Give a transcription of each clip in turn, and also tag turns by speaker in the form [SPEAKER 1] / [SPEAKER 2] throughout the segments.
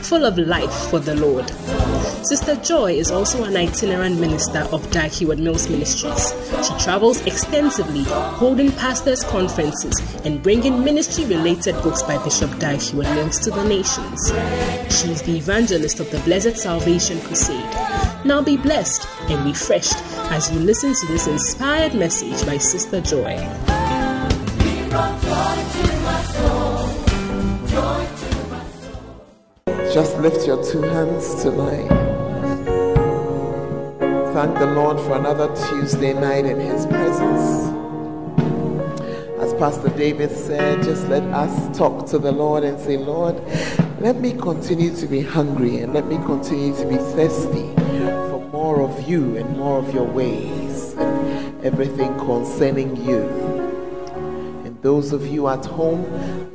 [SPEAKER 1] full of life for the Lord. Sister Joy is also an itinerant minister of Dag Heward Mills Ministries. She travels extensively, holding pastors' conferences and bringing ministry related books by Bishop Dag Heward Mills to the nations. She is the evangelist of the Blessed Salvation Crusade. Now be blessed and refreshed as you listen to this inspired message by Sister Joy.
[SPEAKER 2] Just lift your two hands tonight. Thank the Lord for another Tuesday night in His presence. As Pastor David said, just let us talk to the Lord and say, Lord, let me continue to be hungry and let me continue to be thirsty for more of you and more of your ways and everything concerning you. And those of you at home,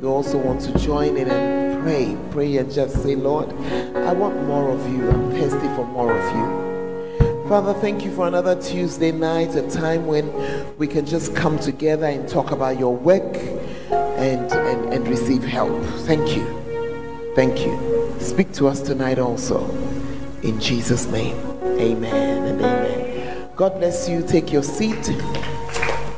[SPEAKER 2] you also want to join in and pray. Pray and just say, Lord, I want more of you. I'm thirsty for more of you. Father, thank you for another Tuesday night, a time when we can just come together and talk about your work and, and, and receive help. Thank you. Thank you. Speak to us tonight also. In Jesus' name, amen and amen. God bless you. Take your seat.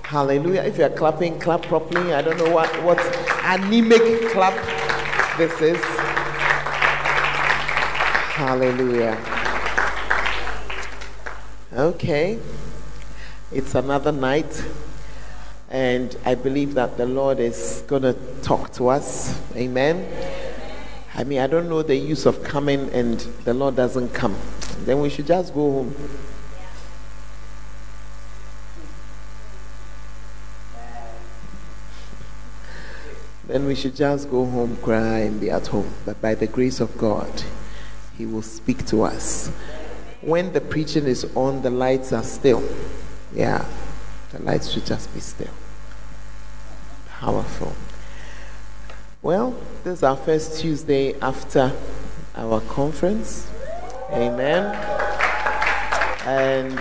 [SPEAKER 2] Hallelujah. If you're clapping, clap properly. I don't know what, what anemic clap this is. Hallelujah. Okay. It's another night, and I believe that the Lord is going to talk to us. Amen. I mean, I don't know the use of coming and the Lord doesn't come. Then we should just go home. Then we should just go home, cry, and be at home. But by the grace of God, He will speak to us. When the preaching is on, the lights are still. Yeah, the lights should just be still. Powerful. Well, this is our first Tuesday after our conference. Amen. And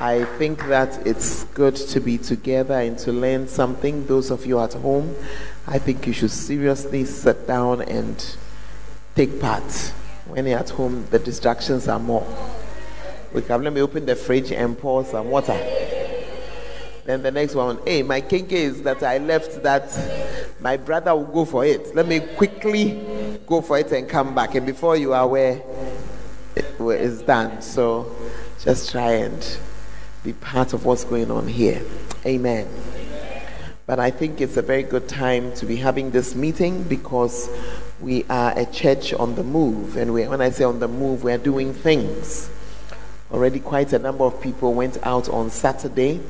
[SPEAKER 2] I think that it's good to be together and to learn something. Those of you at home, I think you should seriously sit down and take part. When you're at home, the distractions are more. We can let me open the fridge and pour some water. Then the next one, hey, my kenkey is that I left that my brother will go for it. Let me quickly go for it and come back. And before you are aware, it's done. So just try and be part of what's going on here. Amen. But I think it's a very good time to be having this meeting because we are a church on the move. And we, when I say on the move, we are doing things. Already, quite a number of people went out on Saturday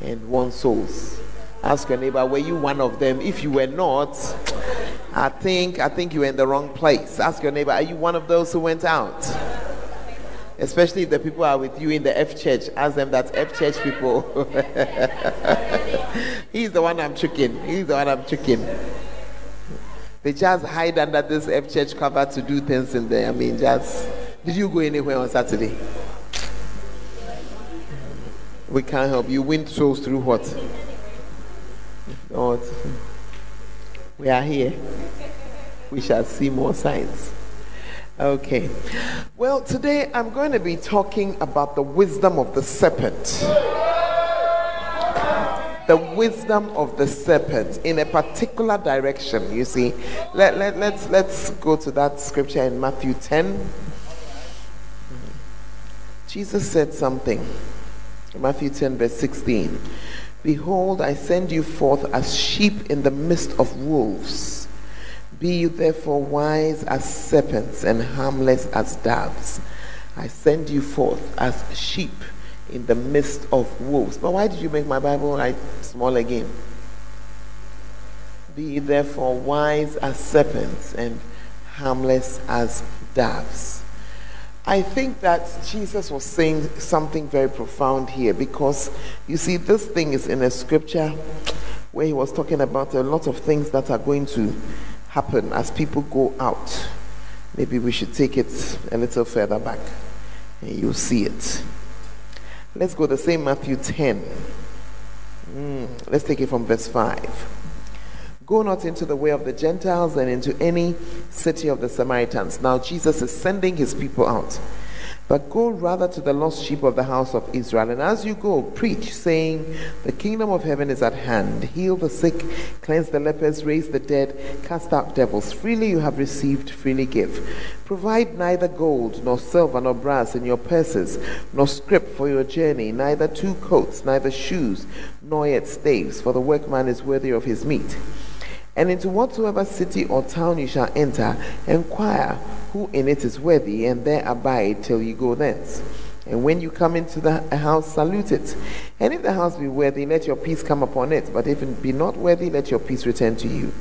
[SPEAKER 2] and won souls. Ask your neighbor, were you one of them? If you were not, I think I think you were in the wrong place. Ask your neighbor, are you one of those who went out? Especially if the people are with you in the F church, ask them that F church people. He's the one I'm tricking. He's the one I'm tricking. They just hide under this F church cover to do things in there. I mean, just. Did you go anywhere on Saturday? We can't help you. Win souls through what? What? We are here. We shall see more signs. Okay. Well, today I'm going to be talking about the wisdom of the serpent. The wisdom of the serpent in a particular direction. You see, let, let, let's, let's go to that scripture in Matthew 10. Jesus said something. Matthew 10, verse 16. Behold, I send you forth as sheep in the midst of wolves. Be you therefore wise as serpents and harmless as doves. I send you forth as sheep in the midst of wolves. But why did you make my Bible write small again? Be therefore wise as serpents and harmless as doves. I think that Jesus was saying something very profound here because you see, this thing is in a scripture where he was talking about a lot of things that are going to happen as people go out. Maybe we should take it a little further back and you'll see it. Let's go the same Matthew 10. Mm, let's take it from verse 5. Go not into the way of the Gentiles and into any city of the Samaritans. Now, Jesus is sending his people out. But go rather to the lost sheep of the house of Israel. And as you go, preach, saying, The kingdom of heaven is at hand. Heal the sick, cleanse the lepers, raise the dead, cast out devils. Freely you have received, freely give. Provide neither gold, nor silver, nor brass in your purses, nor scrip for your journey, neither two coats, neither shoes, nor yet staves, for the workman is worthy of his meat. And into whatsoever city or town you shall enter, inquire who in it is worthy, and there abide till you go thence. And when you come into the house, salute it. And if the house be worthy, let your peace come upon it. But if it be not worthy, let your peace return to you.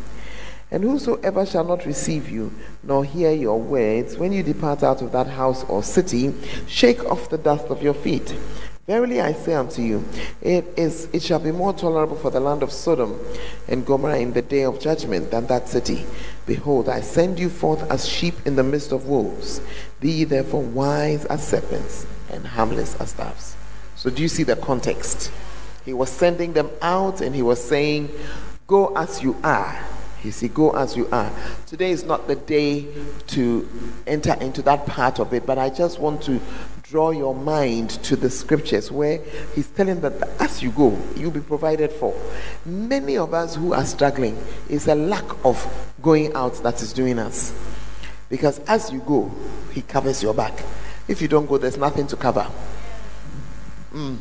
[SPEAKER 2] And whosoever shall not receive you, nor hear your words, when you depart out of that house or city, shake off the dust of your feet. Verily I say unto you, it is it shall be more tolerable for the land of Sodom and Gomorrah in the day of judgment than that city. Behold, I send you forth as sheep in the midst of wolves. Be ye therefore wise as serpents and harmless as doves. So do you see the context? He was sending them out and he was saying, Go as you are. You see, go as you are. Today is not the day to enter into that part of it, but I just want to draw your mind to the scriptures where he's telling that as you go, you'll be provided for. Many of us who are struggling is a lack of going out that is doing us. Because as you go, he covers your back. If you don't go, there's nothing to cover. Mm.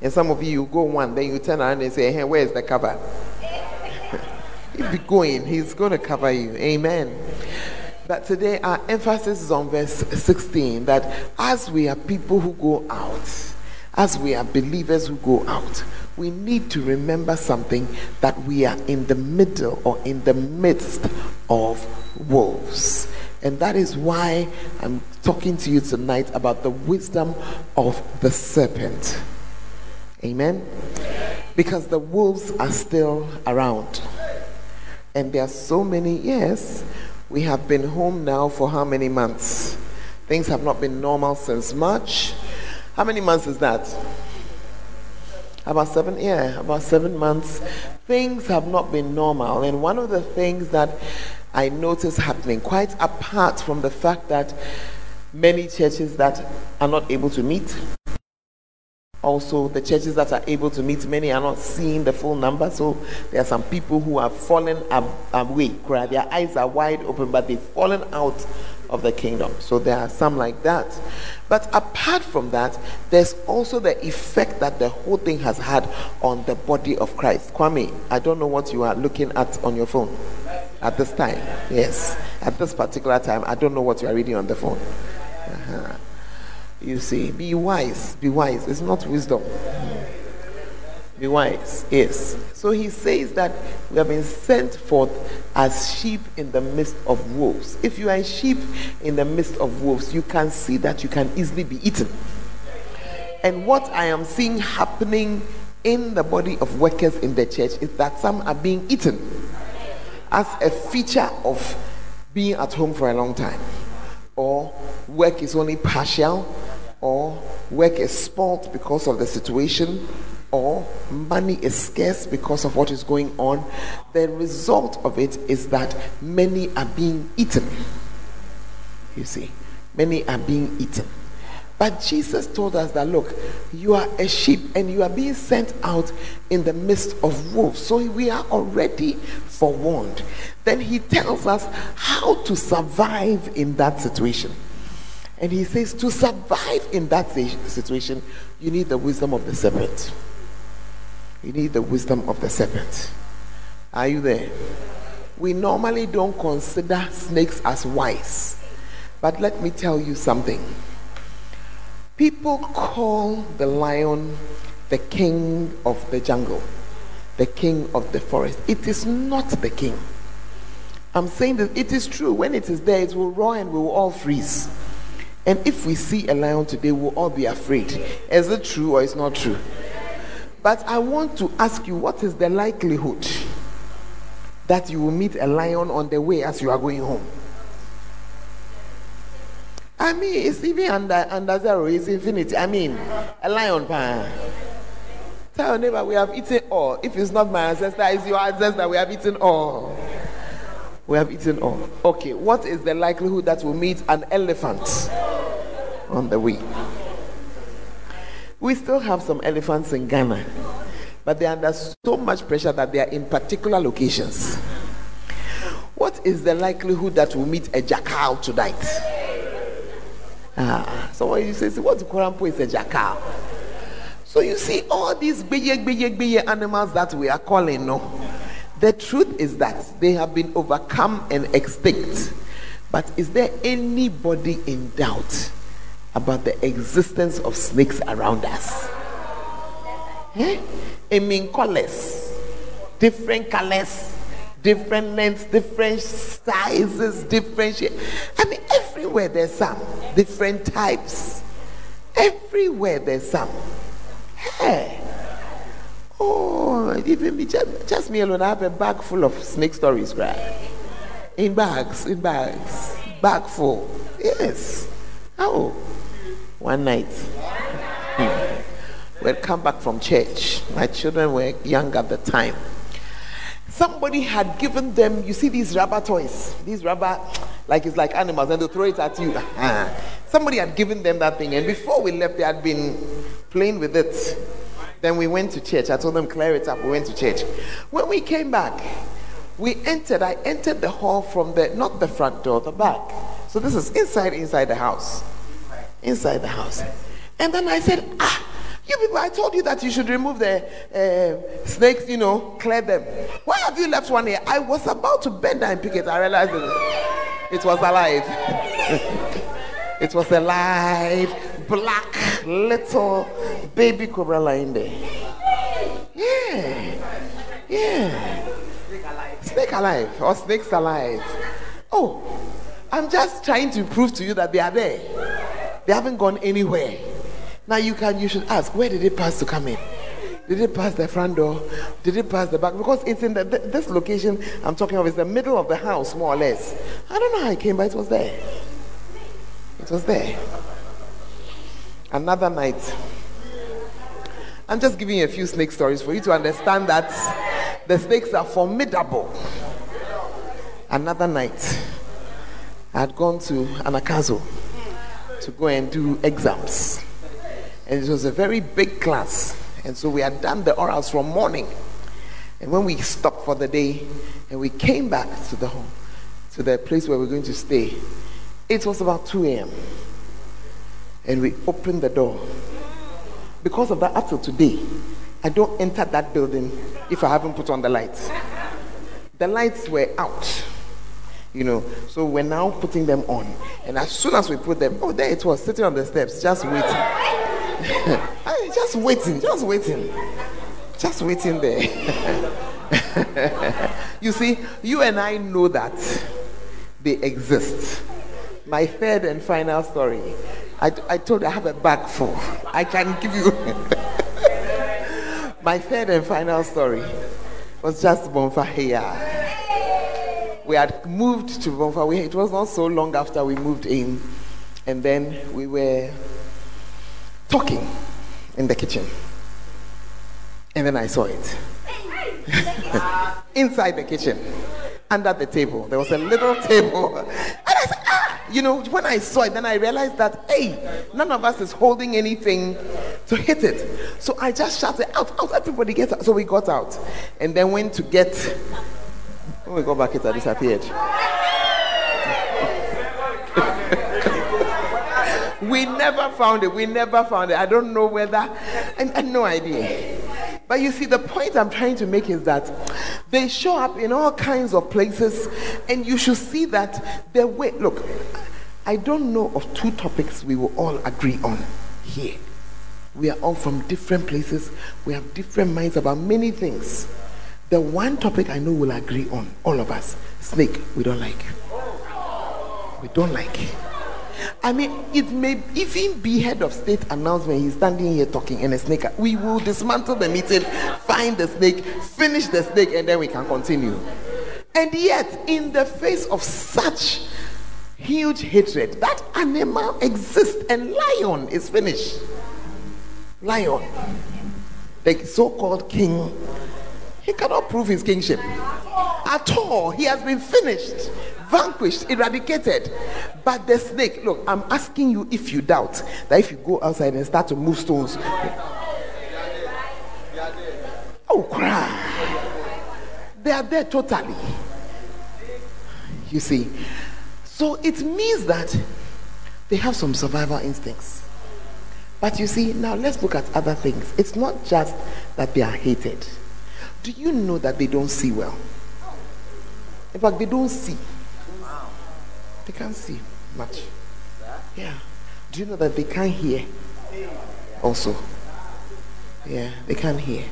[SPEAKER 2] And some of you, you go one, then you turn around and say, Hey, where's the cover? if you're going, he's going to cover you. Amen. But today our emphasis is on verse 16 that as we are people who go out, as we are believers who go out, we need to remember something that we are in the middle or in the midst of wolves. And that is why I'm talking to you tonight about the wisdom of the serpent. Amen? Because the wolves are still around. And there are so many, yes, we have been home now for how many months? Things have not been normal since March. How many months is that? About seven, yeah, about seven months. Things have not been normal. And one of the things that I notice happening, quite apart from the fact that many churches that are not able to meet, also the churches that are able to meet many are not seeing the full number so there are some people who have fallen away. Their eyes are wide open but they've fallen out of the kingdom. So there are some like that. But apart from that there's also the effect that the whole thing has had on the body of christ. Kwame i don't know what you are looking at on your phone at this time. Yes at this particular time i don't know what you are reading on the phone. Uh-huh. You see, be wise, be wise. It's not wisdom. Be wise, yes. So he says that we have been sent forth as sheep in the midst of wolves. If you are a sheep in the midst of wolves, you can see that you can easily be eaten. And what I am seeing happening in the body of workers in the church is that some are being eaten as a feature of being at home for a long time or work is only partial, or work is spoilt because of the situation, or money is scarce because of what is going on, the result of it is that many are being eaten. You see, many are being eaten. But Jesus told us that look, you are a sheep and you are being sent out in the midst of wolves. So we are already forewarned. Then he tells us how to survive in that situation. And he says, to survive in that situation, you need the wisdom of the serpent. You need the wisdom of the serpent. Are you there? We normally don't consider snakes as wise. But let me tell you something People call the lion the king of the jungle, the king of the forest. It is not the king. I'm saying that it is true. When it is there, it will roar and we will all freeze. And if we see a lion today, we'll all be afraid. Is it true or is not true? But I want to ask you what is the likelihood that you will meet a lion on the way as you are going home? I mean, it's even under, under zero, it's infinity. I mean, a lion pan. Tell your neighbor, we have eaten all. If it's not my ancestor, it's your ancestor. We have eaten all. We have eaten all. Okay, what is the likelihood that we'll meet an elephant on the way? We still have some elephants in Ghana, but they're under so much pressure that they are in particular locations. What is the likelihood that we'll meet a jackal tonight? Ah, so when you say, what Korampo is a jackal? So you see all these big, big, big animals that we are calling, no? The truth is that they have been overcome and extinct. But is there anybody in doubt about the existence of snakes around us? Eh? I mean, colors, different colors, different lengths, different sizes, different shapes. I mean, everywhere there's some different types. Everywhere there's some. Hey. Oh, even me, just, just me alone, I have a bag full of snake stories, right? In bags, in bags, bag full. Yes. Oh, one night. Hmm. We'd come back from church. My children were young at the time. Somebody had given them, you see these rubber toys, these rubber, like it's like animals, and they throw it at you. Uh-huh. Somebody had given them that thing, and before we left, they had been playing with it. Then we went to church. I told them, clear it up. We went to church. When we came back, we entered. I entered the hall from the, not the front door, the back. So this is inside, inside the house. Inside the house. And then I said, ah, you people, I told you that you should remove the uh, snakes, you know, clear them. Why have you left one here? I was about to bend and pick it. I realized it, it was alive. it was alive, black, little baby cobra lying there. Yeah. Yeah. Snake alive or snakes alive. Oh, I'm just trying to prove to you that they are there. They haven't gone anywhere. Now you can you should ask, where did it pass to come in? Did it pass the front door? Did it pass the back? Because it's in the, this location I'm talking of is the middle of the house, more or less. I don't know how it came, but it was there. It was there. Another night. I'm just giving you a few snake stories for you to understand that the snakes are formidable. Another night, I had gone to Anagkazo to go and do exams. And it was a very big class. And so we had done the orals from morning. And when we stopped for the day and we came back to the home, to the place where we we're going to stay, it was about 2 a.m. And we opened the door. Because of that, up till today, I don't enter that building if I haven't put on the lights. The lights were out, you know, so we're now putting them on. And as soon as we put them, oh, there it was, sitting on the steps, just waiting. just waiting, just waiting, just waiting there. you see, you and I know that they exist. My third and final story. I, I told I have a bag full. I can give you. My third and final story was just Bonfahia. We had moved to Bonfa. It was not so long after we moved in. And then we were talking in the kitchen. And then I saw it. Inside the kitchen, under the table, there was a little table. And I said, ah! You know, when I saw it, then I realized that, hey, none of us is holding anything to hit it. So I just shouted, out, out, everybody get out. So we got out. And then went to get, when we got back, it had disappeared. We never found it. We never found it. I don't know whether, I, I no idea. But you see, the point I'm trying to make is that they show up in all kinds of places, and you should see that the way. Look, I don't know of two topics we will all agree on here. We are all from different places, we have different minds about many things. The one topic I know we'll agree on, all of us snake, we don't like. We don't like. I mean, it may even be head of state announcement. He's standing here talking in a snake. We will dismantle the meeting, find the snake, finish the snake, and then we can continue. And yet, in the face of such huge hatred, that animal exists, and lion is finished. Lion, the so-called king, he cannot prove his kingship at all. He has been finished vanquished, eradicated. But the snake, look, I'm asking you if you doubt that if you go outside and start to move stones, oh, cry. They are there totally. You see, so it means that they have some survival instincts. But you see, now let's look at other things. It's not just that they are hated. Do you know that they don't see well? In fact, they don't see. They can't see much. Yeah. Do you know that they can't hear? Also. Yeah, they can't hear.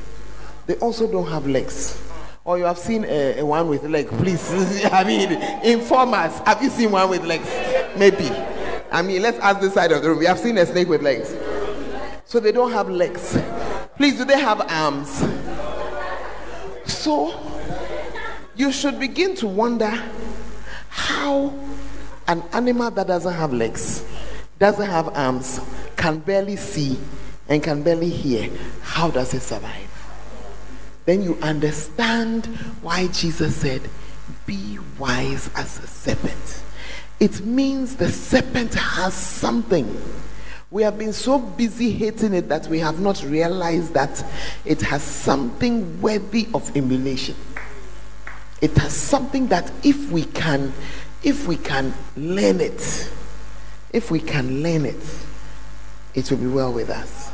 [SPEAKER 2] They also don't have legs. Or you have seen a, a one with legs. Please, I mean, inform us. Have you seen one with legs? Maybe. I mean, let's ask this side of the room. We have seen a snake with legs. So they don't have legs. Please, do they have arms? So you should begin to wonder how an animal that doesn't have legs, doesn't have arms, can barely see, and can barely hear, how does it survive? Then you understand why Jesus said, Be wise as a serpent. It means the serpent has something. We have been so busy hating it that we have not realized that it has something worthy of emulation. It has something that if we can if we can learn it, if we can learn it, it will be well with us.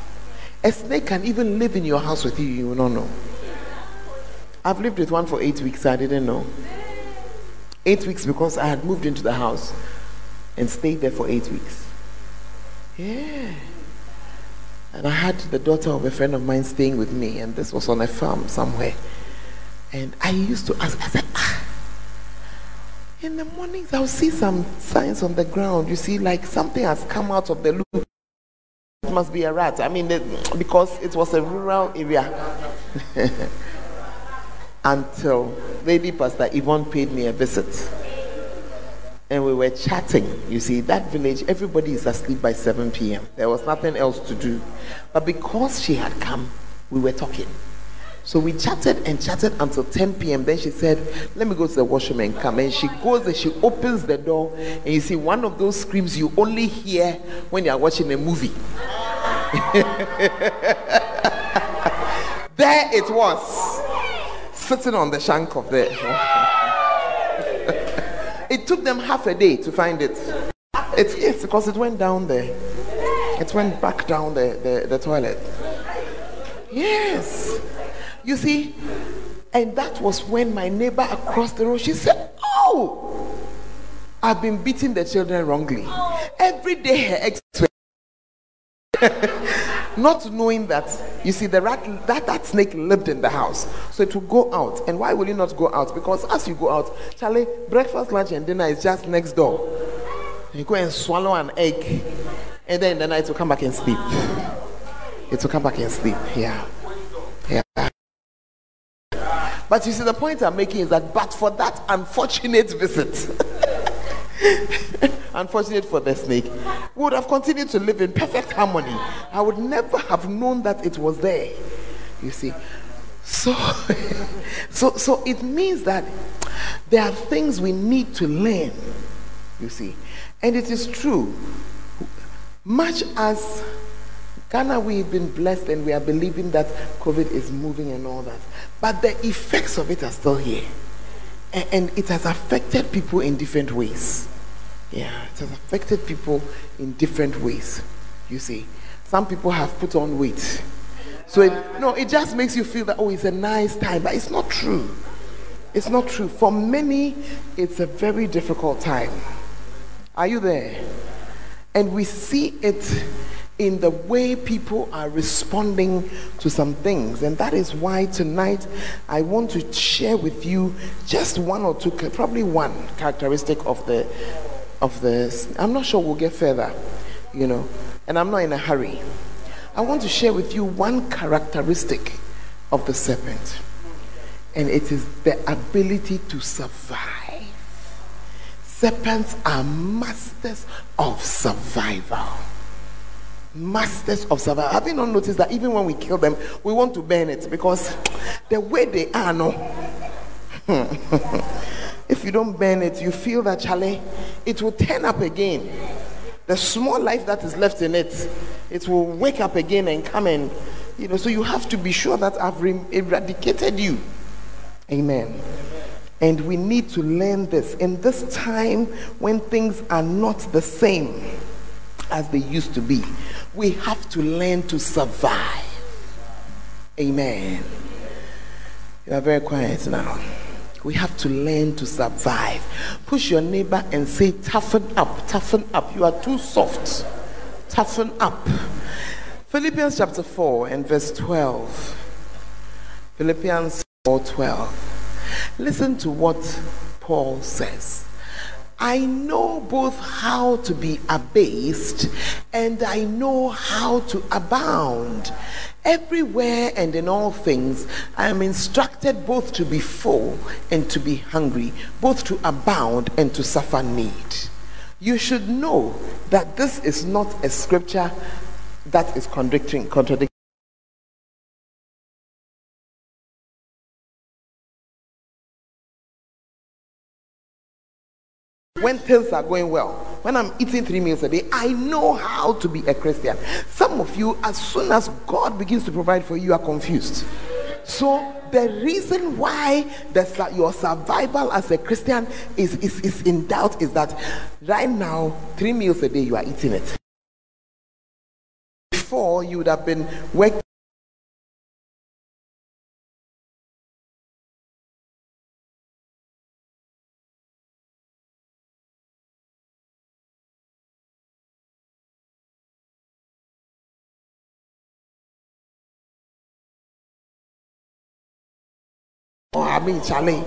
[SPEAKER 2] A snake can even live in your house with you, you will not know. I've lived with one for eight weeks, I didn't know. Eight weeks because I had moved into the house and stayed there for eight weeks. Yeah. And I had the daughter of a friend of mine staying with me, and this was on a farm somewhere. And I used to ask, I said, ah, in the mornings, I'll see some signs on the ground. You see, like something has come out of the loop. It must be a rat. I mean, because it was a rural area. Until Lady Pastor Yvonne paid me a visit. And we were chatting. You see, that village, everybody is asleep by 7 p.m. There was nothing else to do. But because she had come, we were talking. So we chatted and chatted until 10 p.m. Then she said, Let me go to the washroom and come. And she goes and she opens the door, and you see one of those screams you only hear when you are watching a movie. there it was, sitting on the shank of the. it took them half a day to find it. It's yes, because it went down there. It went back down the, the, the toilet. Yes. You see? And that was when my neighbor across the road, she said, Oh, I've been beating the children wrongly. Every day her ex not knowing that you see the rat that that snake lived in the house. So it will go out. And why will you not go out? Because as you go out charlie breakfast lunch and dinner is just next door. You go and swallow an egg and then in the night will come back and sleep. It will come back and sleep yeah. Yeah but you see, the point I'm making is that, but for that unfortunate visit, unfortunate for the snake, we would have continued to live in perfect harmony. I would never have known that it was there. You see, so, so, so it means that there are things we need to learn. You see, and it is true. Much as Ghana, we've been blessed and we are believing that COVID is moving and all that. But the effects of it are still here. And, and it has affected people in different ways. Yeah, it has affected people in different ways. You see, some people have put on weight. So, it, no, it just makes you feel that, oh, it's a nice time. But it's not true. It's not true. For many, it's a very difficult time. Are you there? And we see it in the way people are responding to some things. And that is why tonight I want to share with you just one or two, probably one characteristic of the of this. I'm not sure we'll get further, you know, and I'm not in a hurry. I want to share with you one characteristic of the serpent, and it is the ability to survive. Serpents are masters of survival. Masters of survival. Have you not noticed that even when we kill them, we want to burn it because the way they are, no. if you don't burn it, you feel that, Charlie, it will turn up again. The small life that is left in it, it will wake up again and come and, you know, so you have to be sure that I've eradicated you. Amen. And we need to learn this in this time when things are not the same as they used to be. We have to learn to survive. Amen. You are very quiet now. We have to learn to survive. Push your neighbor and say, toughen up, toughen up. You are too soft. Toughen up. Philippians chapter 4 and verse 12. Philippians 4 12. Listen to what Paul says. I know both how to be abased and I know how to abound. Everywhere and in all things, I am instructed both to be full and to be hungry, both to abound and to suffer need. You should know that this is not a scripture that is contradicting, contradicting when things are going well, when I'm eating three meals a day, I know how to be a Christian. Some of you, as soon as God begins to provide for you, you are confused. So the reason why the, your survival as a Christian is, is, is in doubt is that right now, three meals a day, you are eating it. Before, you would have been working Oh, I mean, Charlie.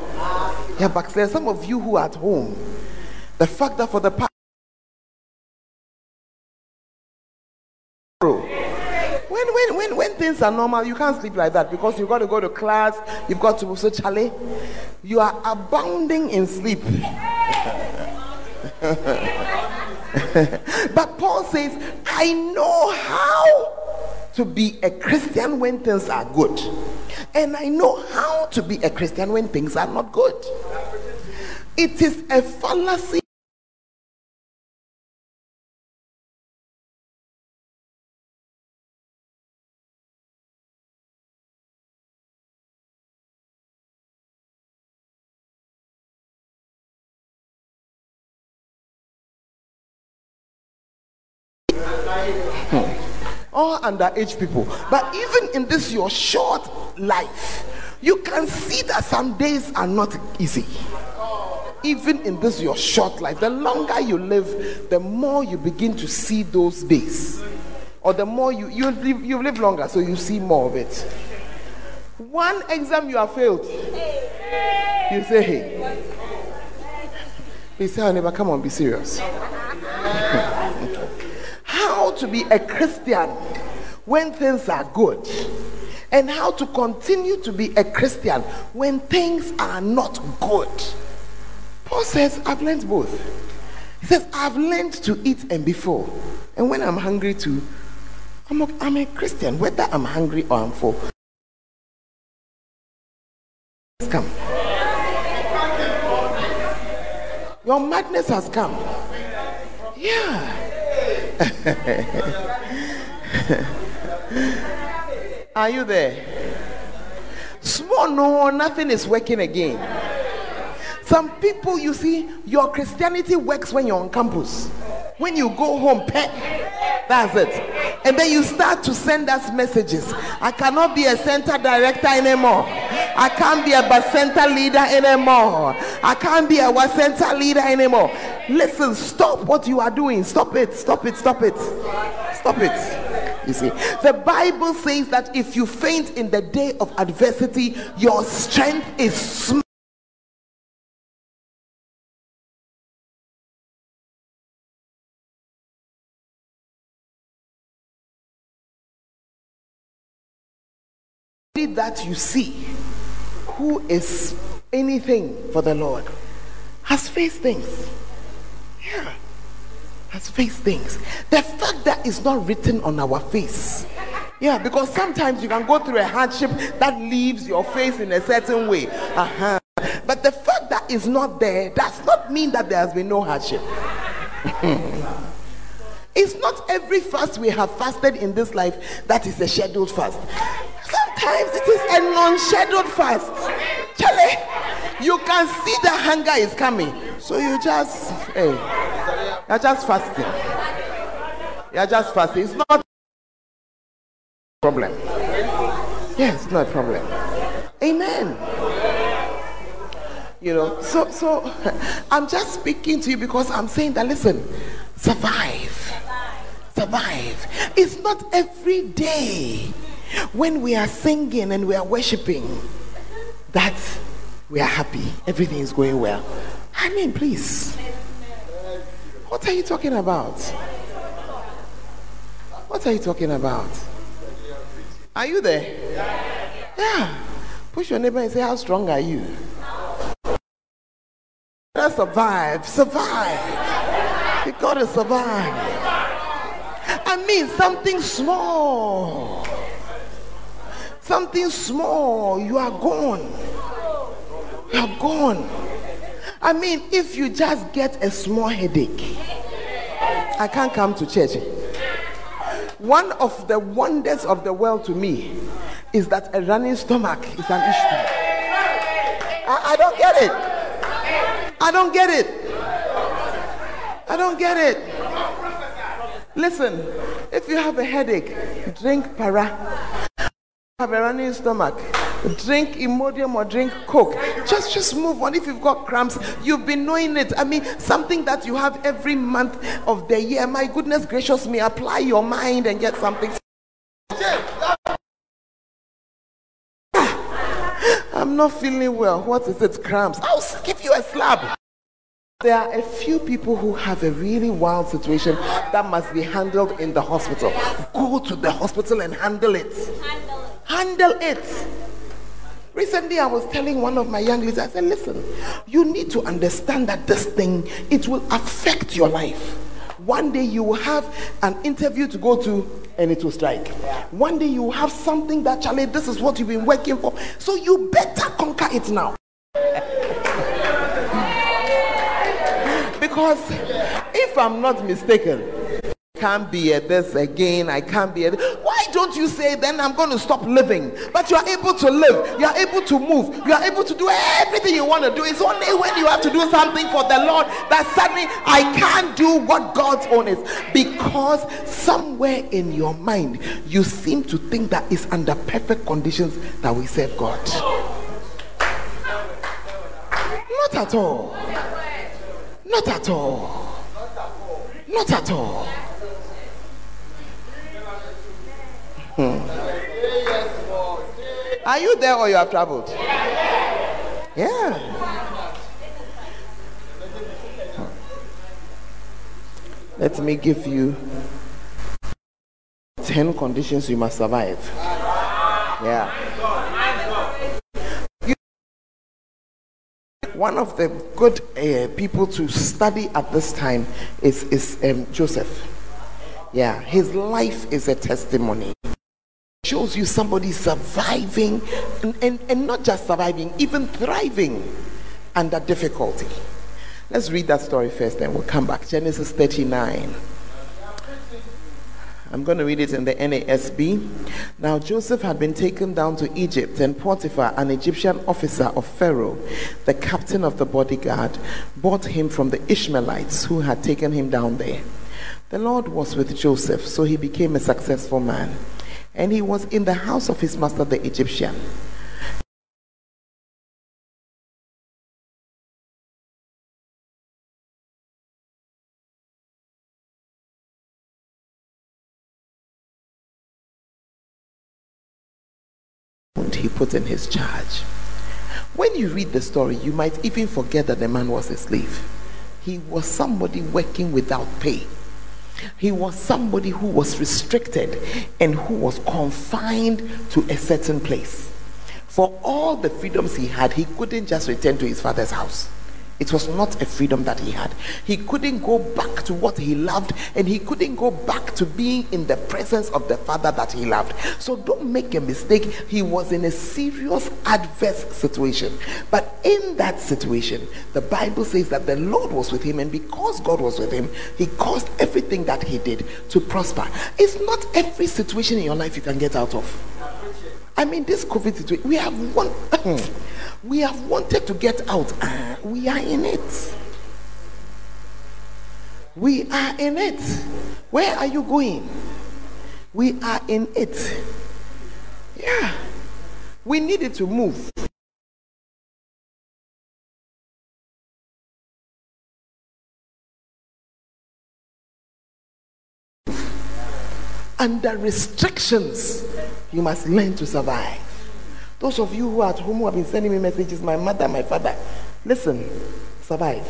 [SPEAKER 2] Yeah, but there's some of you who are at home. The fact that for the past when, when, when, when things are normal, you can't sleep like that because you've got to go to class, you've got to so Charlie, you are abounding in sleep. but Paul says, I know how to be a Christian when things are good. And I know how to be a Christian when things are not good. It is a fallacy. Underage people. But even in this your short life, you can see that some days are not easy. Even in this your short life, the longer you live, the more you begin to see those days. Or the more you you live, you live longer, so you see more of it. One exam you have failed, you say, hey. Please tell neighbor, come on, be serious how to be a Christian when things are good and how to continue to be a Christian when things are not good. Paul says, I've learned both. He says, I've learned to eat and be full. And when I'm hungry too, I'm a, I'm a Christian, whether I'm hungry or I'm full. Come. Your madness has come. Yeah. Are you there? Small, no, nothing is working again. Some people, you see, your Christianity works when you're on campus. When you go home, that's it. And then you start to send us messages. I cannot be a center director anymore. I can't be a bus center leader anymore. I can't be a center leader anymore. Listen, stop what you are doing. Stop it. Stop it. Stop it. Stop it. You see, the Bible says that if you faint in the day of adversity, your strength is small. That you see who is anything for the Lord has faced things. Yeah. Has faced things. The fact that it's not written on our face. Yeah, because sometimes you can go through a hardship that leaves your face in a certain way. Uh-huh. But the fact that it's not there does not mean that there has been no hardship. it's not every fast we have fasted in this life that is a scheduled fast. Sometimes it is a non-scheduled fast. Charlie, you can see the hunger is coming. So you just, hey, you're just fasting. You're just fasting. It's not a problem. Yes, not a problem. Amen. You know, so so I'm just speaking to you because I'm saying that listen, survive. Survive. It's not every day when we are singing and we are worshiping that we are happy, everything is going well. I mean, please. What are you talking about? What are you talking about? Are you there? Yeah. Push your neighbor and say, How strong are you? Let's survive. Survive. You gotta survive. I mean, something small. Something small. You are gone. You are gone. I mean, if you just get a small headache, I can't come to church. One of the wonders of the world to me is that a running stomach is an issue. I, I don't get it. I don't get it. I don't get it. Listen, if you have a headache, drink para. Have a running stomach drink Imodium or drink Coke. Just just move on. If you've got cramps, you've been knowing it. I mean, something that you have every month of the year. My goodness gracious me, apply your mind and get something. Ah, I'm not feeling well. What is it? Cramps. I'll give you a slab. There are a few people who have a really wild situation that must be handled in the hospital. Go to the hospital and handle it. Handle it. Recently, I was telling one of my young ladies, I said, listen, you need to understand that this thing, it will affect your life. One day you will have an interview to go to and it will strike. One day you will have something that, Charlie, this is what you've been working for. So you better conquer it now. because if I'm not mistaken, can't be at this again. I can't be at this. Why don't you say then I'm going to stop living? But you are able to live. You are able to move. You are able to do everything you want to do. It's only when you have to do something for the Lord that suddenly I can't do what God's own is. Because somewhere in your mind you seem to think that it's under perfect conditions that we serve God. Not at all. Not at all. Not at all. Hmm. Are you there or you have traveled? Yeah. Let me give you 10 conditions you must survive. Yeah. one of the good uh, people to study at this time is, is um, Joseph. Yeah, his life is a testimony shows you somebody surviving and, and, and not just surviving, even thriving under difficulty. Let's read that story first, then we'll come back. Genesis 39. I'm going to read it in the NASB. Now, Joseph had been taken down to Egypt, and Potiphar, an Egyptian officer of Pharaoh, the captain of the bodyguard, bought him from the Ishmaelites who had taken him down there. The Lord was with Joseph, so he became a successful man and he was in the house of his master, the Egyptian. he put in his charge. When you read the story, you might even forget that the man was a slave. He was somebody working without pay. He was somebody who was restricted and who was confined to a certain place. For all the freedoms he had, he couldn't just return to his father's house. It was not a freedom that he had. He couldn't go back to what he loved and he couldn't go back to being in the presence of the father that he loved. So don't make a mistake. He was in a serious adverse situation. But in that situation, the Bible says that the Lord was with him, and because God was with him, he caused everything that he did to prosper. It's not every situation in your life you can get out of. I mean, this COVID situation, we have. We have wanted to get out. Ah, we are in it. We are in it. Where are you going? We are in it. Yeah. We needed to move. Under restrictions, you must learn to survive. Those of you who are at home who have been sending me messages, my mother, my father, listen, survive.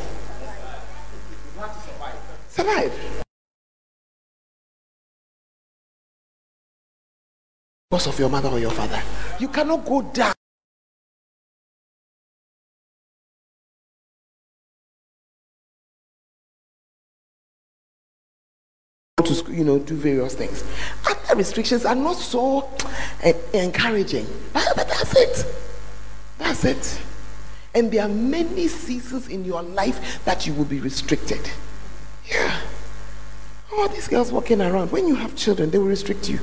[SPEAKER 2] Survive. Because of your mother or your father. You cannot go down. You know do various things. Other restrictions are not so uh, encouraging. But, but that's it. That's it. And there are many seasons in your life that you will be restricted. Yeah. All these girls walking around when you have children they will restrict you.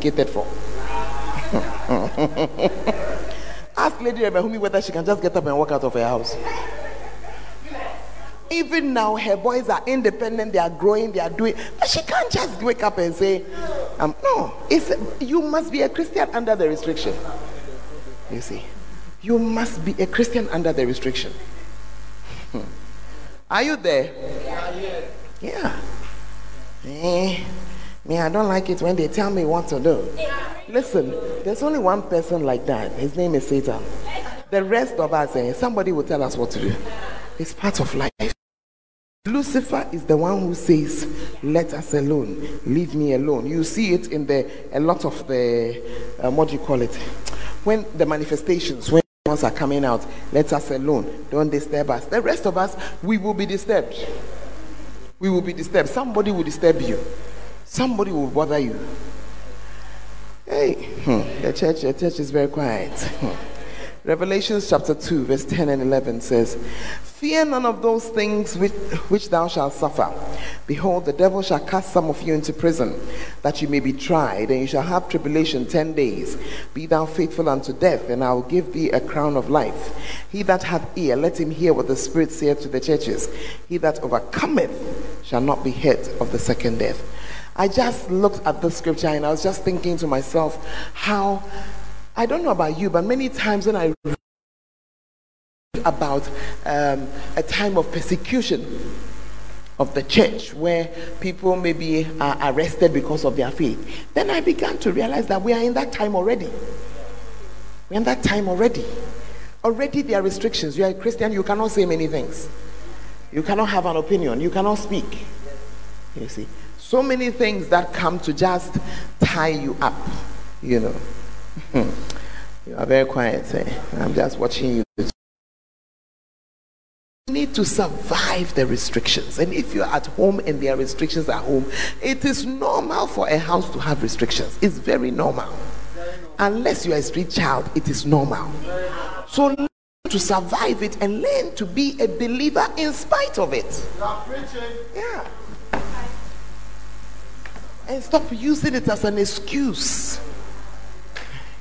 [SPEAKER 2] For. Ask lady Rebehumi whether she can just get up and walk out of her house even now, her boys are independent, they are growing, they are doing, but she can't just wake up and say, um, no, it's, you must be a Christian under the restriction. You see, you must be a Christian under the restriction. Hmm. Are you there? Yeah. Eh, me, I don't like it when they tell me what to do. Listen, there's only one person like that. His name is Satan. The rest of us, eh, somebody will tell us what to do. It's part of life. Lucifer is the one who says, Let us alone, leave me alone. You see it in the a lot of the uh, what do you call it? When the manifestations, when ones are coming out, let us alone, don't disturb us. The rest of us, we will be disturbed. We will be disturbed. Somebody will disturb you, somebody will bother you. Hey, hmm, the church, the church is very quiet. Revelations chapter 2, verse 10 and 11 says, Fear none of those things which, which thou shalt suffer. Behold, the devil shall cast some of you into prison, that you may be tried, and you shall have tribulation ten days. Be thou faithful unto death, and I will give thee a crown of life. He that hath ear, let him hear what the Spirit saith to the churches. He that overcometh shall not be hurt of the second death. I just looked at the scripture and I was just thinking to myself how I don't know about you, but many times when I read about um, a time of persecution of the church where people maybe are arrested because of their faith, then I began to realize that we are in that time already. We're in that time already. Already there are restrictions. You are a Christian, you cannot say many things. You cannot have an opinion. You cannot speak. You see, so many things that come to just tie you up, you know. You are very quiet. Eh? I'm just watching you. You need to survive the restrictions. And if you're at home and there are restrictions at home, it is normal for a house to have restrictions. It's very normal. Unless you're a street child, it is normal. So learn to survive it and learn to be a believer in spite of it. Yeah. And stop using it as an excuse.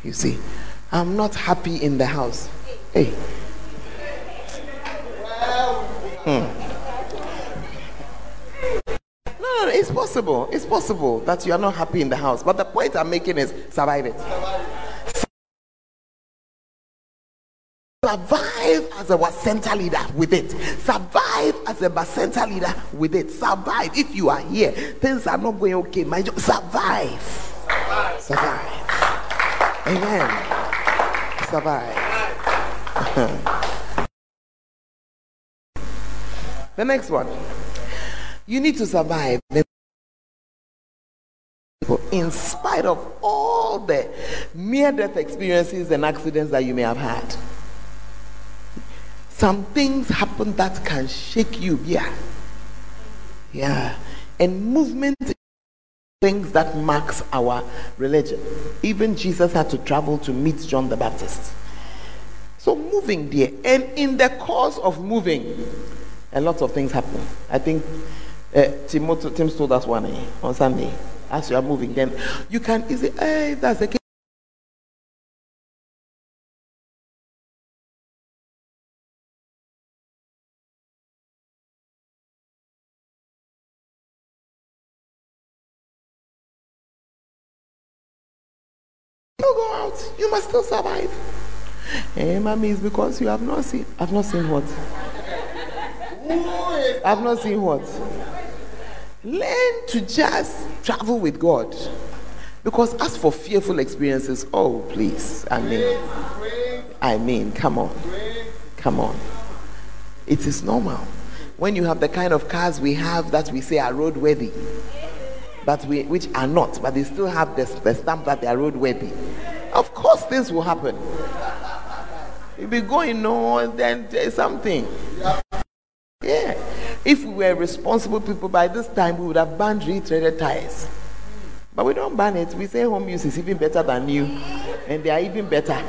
[SPEAKER 2] You see, I'm not happy in the house. Hey. Hmm. No, no, it's possible. It's possible that you are not happy in the house. But the point I'm making is survive it. Survive as a center leader with it. Survive as a center leader with it. Survive. If you are here, things are not going okay. My job. Survive. Survive. Amen. Survive. the next one. You need to survive. in spite of all the near death experiences and accidents that you may have had. Some things happen that can shake you. Yeah. Yeah. And movement things that marks our religion. Even Jesus had to travel to meet John the Baptist. So moving there, and in the course of moving, a lot of things happen. I think uh, Tim, Tim told us one eh, on Sunday. As you are moving, then you can easily, hey, that's the case. You must still survive. Hey, eh, mommy, it's because you have not seen. I've not seen what? I've not seen what? Learn to just travel with God. Because as for fearful experiences, oh, please, I mean, I mean, come on, come on. It is normal. When you have the kind of cars we have that we say are roadworthy, but we, which are not, but they still have the, the stamp that they are roadworthy. Of course, things will happen. You'll be going on, then there's something. Yeah. If we were responsible people by this time, we would have banned retreaded tires. But we don't ban it. We say home use is even better than new, and they are even better.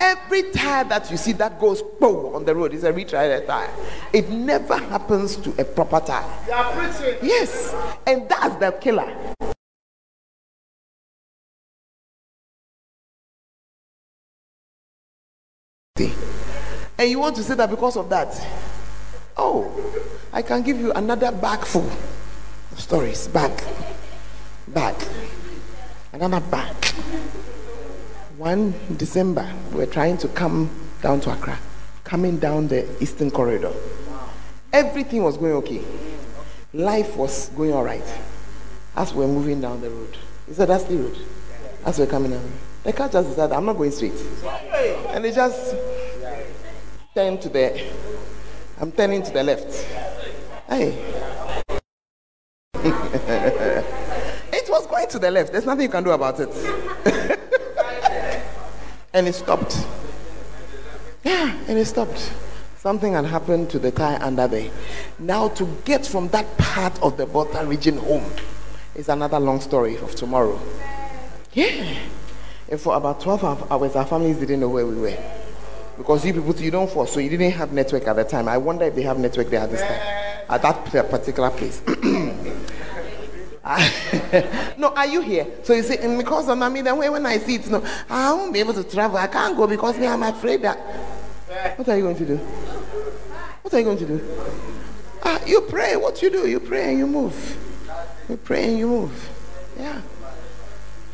[SPEAKER 2] Every tire that you see that goes boom on the road is a retreaded tire. It never happens to a proper tire. Yes, and that's the killer. And you want to say that because of that? Oh, I can give you another bag full of stories. Bag. Bag. Another bag. One December, we were trying to come down to Accra, coming down the Eastern Corridor. Everything was going okay. Life was going all right. As we were moving down the road. He said, That's the road. As we were coming down. The car just decided, I'm not going straight. And they just turned to the I'm turning to the left. Hey. To the left. There's nothing you can do about it. and it stopped. Yeah, and it stopped. Something had happened to the tire under there. Now, to get from that part of the Volta region home is another long story of tomorrow. Yeah. And for about 12 hours, our families didn't know where we were. Because you people, you don't force, so you didn't have network at the time. I wonder if they have network there at this time, at that particular place. no, are you here? So you say, because of me, then when I see it, no, I won't be able to travel. I can't go because me, I'm afraid that. What are you going to do? What are you going to do? Ah, you pray. What you do? You pray and you move. You pray and you move. Yeah.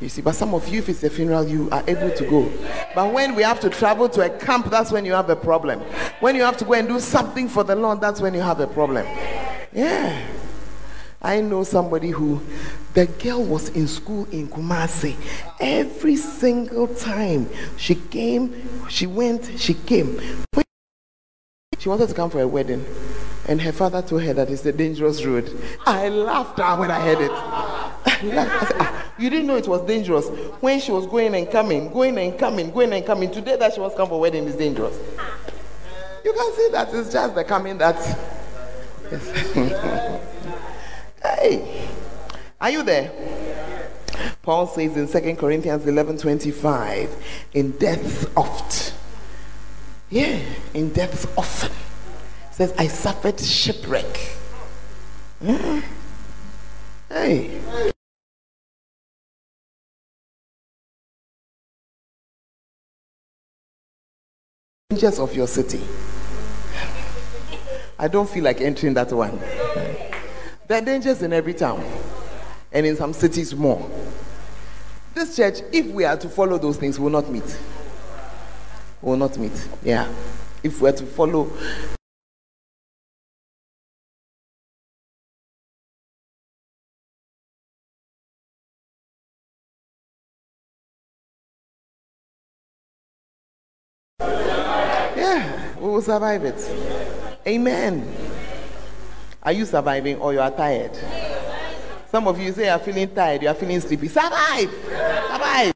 [SPEAKER 2] You see, but some of you, if it's a funeral, you are able to go. But when we have to travel to a camp, that's when you have a problem. When you have to go and do something for the Lord, that's when you have a problem. Yeah. I know somebody who, the girl was in school in Kumasi. Every single time she came, she went, she came. She wanted to come for a wedding. And her father told her that it's a dangerous road. I laughed when I heard it. I said, ah, you didn't know it was dangerous when she was going and coming, going and coming, going and coming. Today that she was coming for a wedding is dangerous. You can see that it's just the coming that. Yes. hey, are you there? Paul says in 2 Corinthians 11 25, in death oft. Yeah, in death often. Says, I suffered shipwreck. Hmm? Hey. dangers of your city. I don't feel like entering that one. There are dangers in every town and in some cities more. This church, if we are to follow those things, will not meet. Will not meet. Yeah. If we are to follow Yeah, we will survive it. Amen. Are you surviving or you are tired? Some of you say you're feeling tired, you're feeling sleepy. Survive! Survive!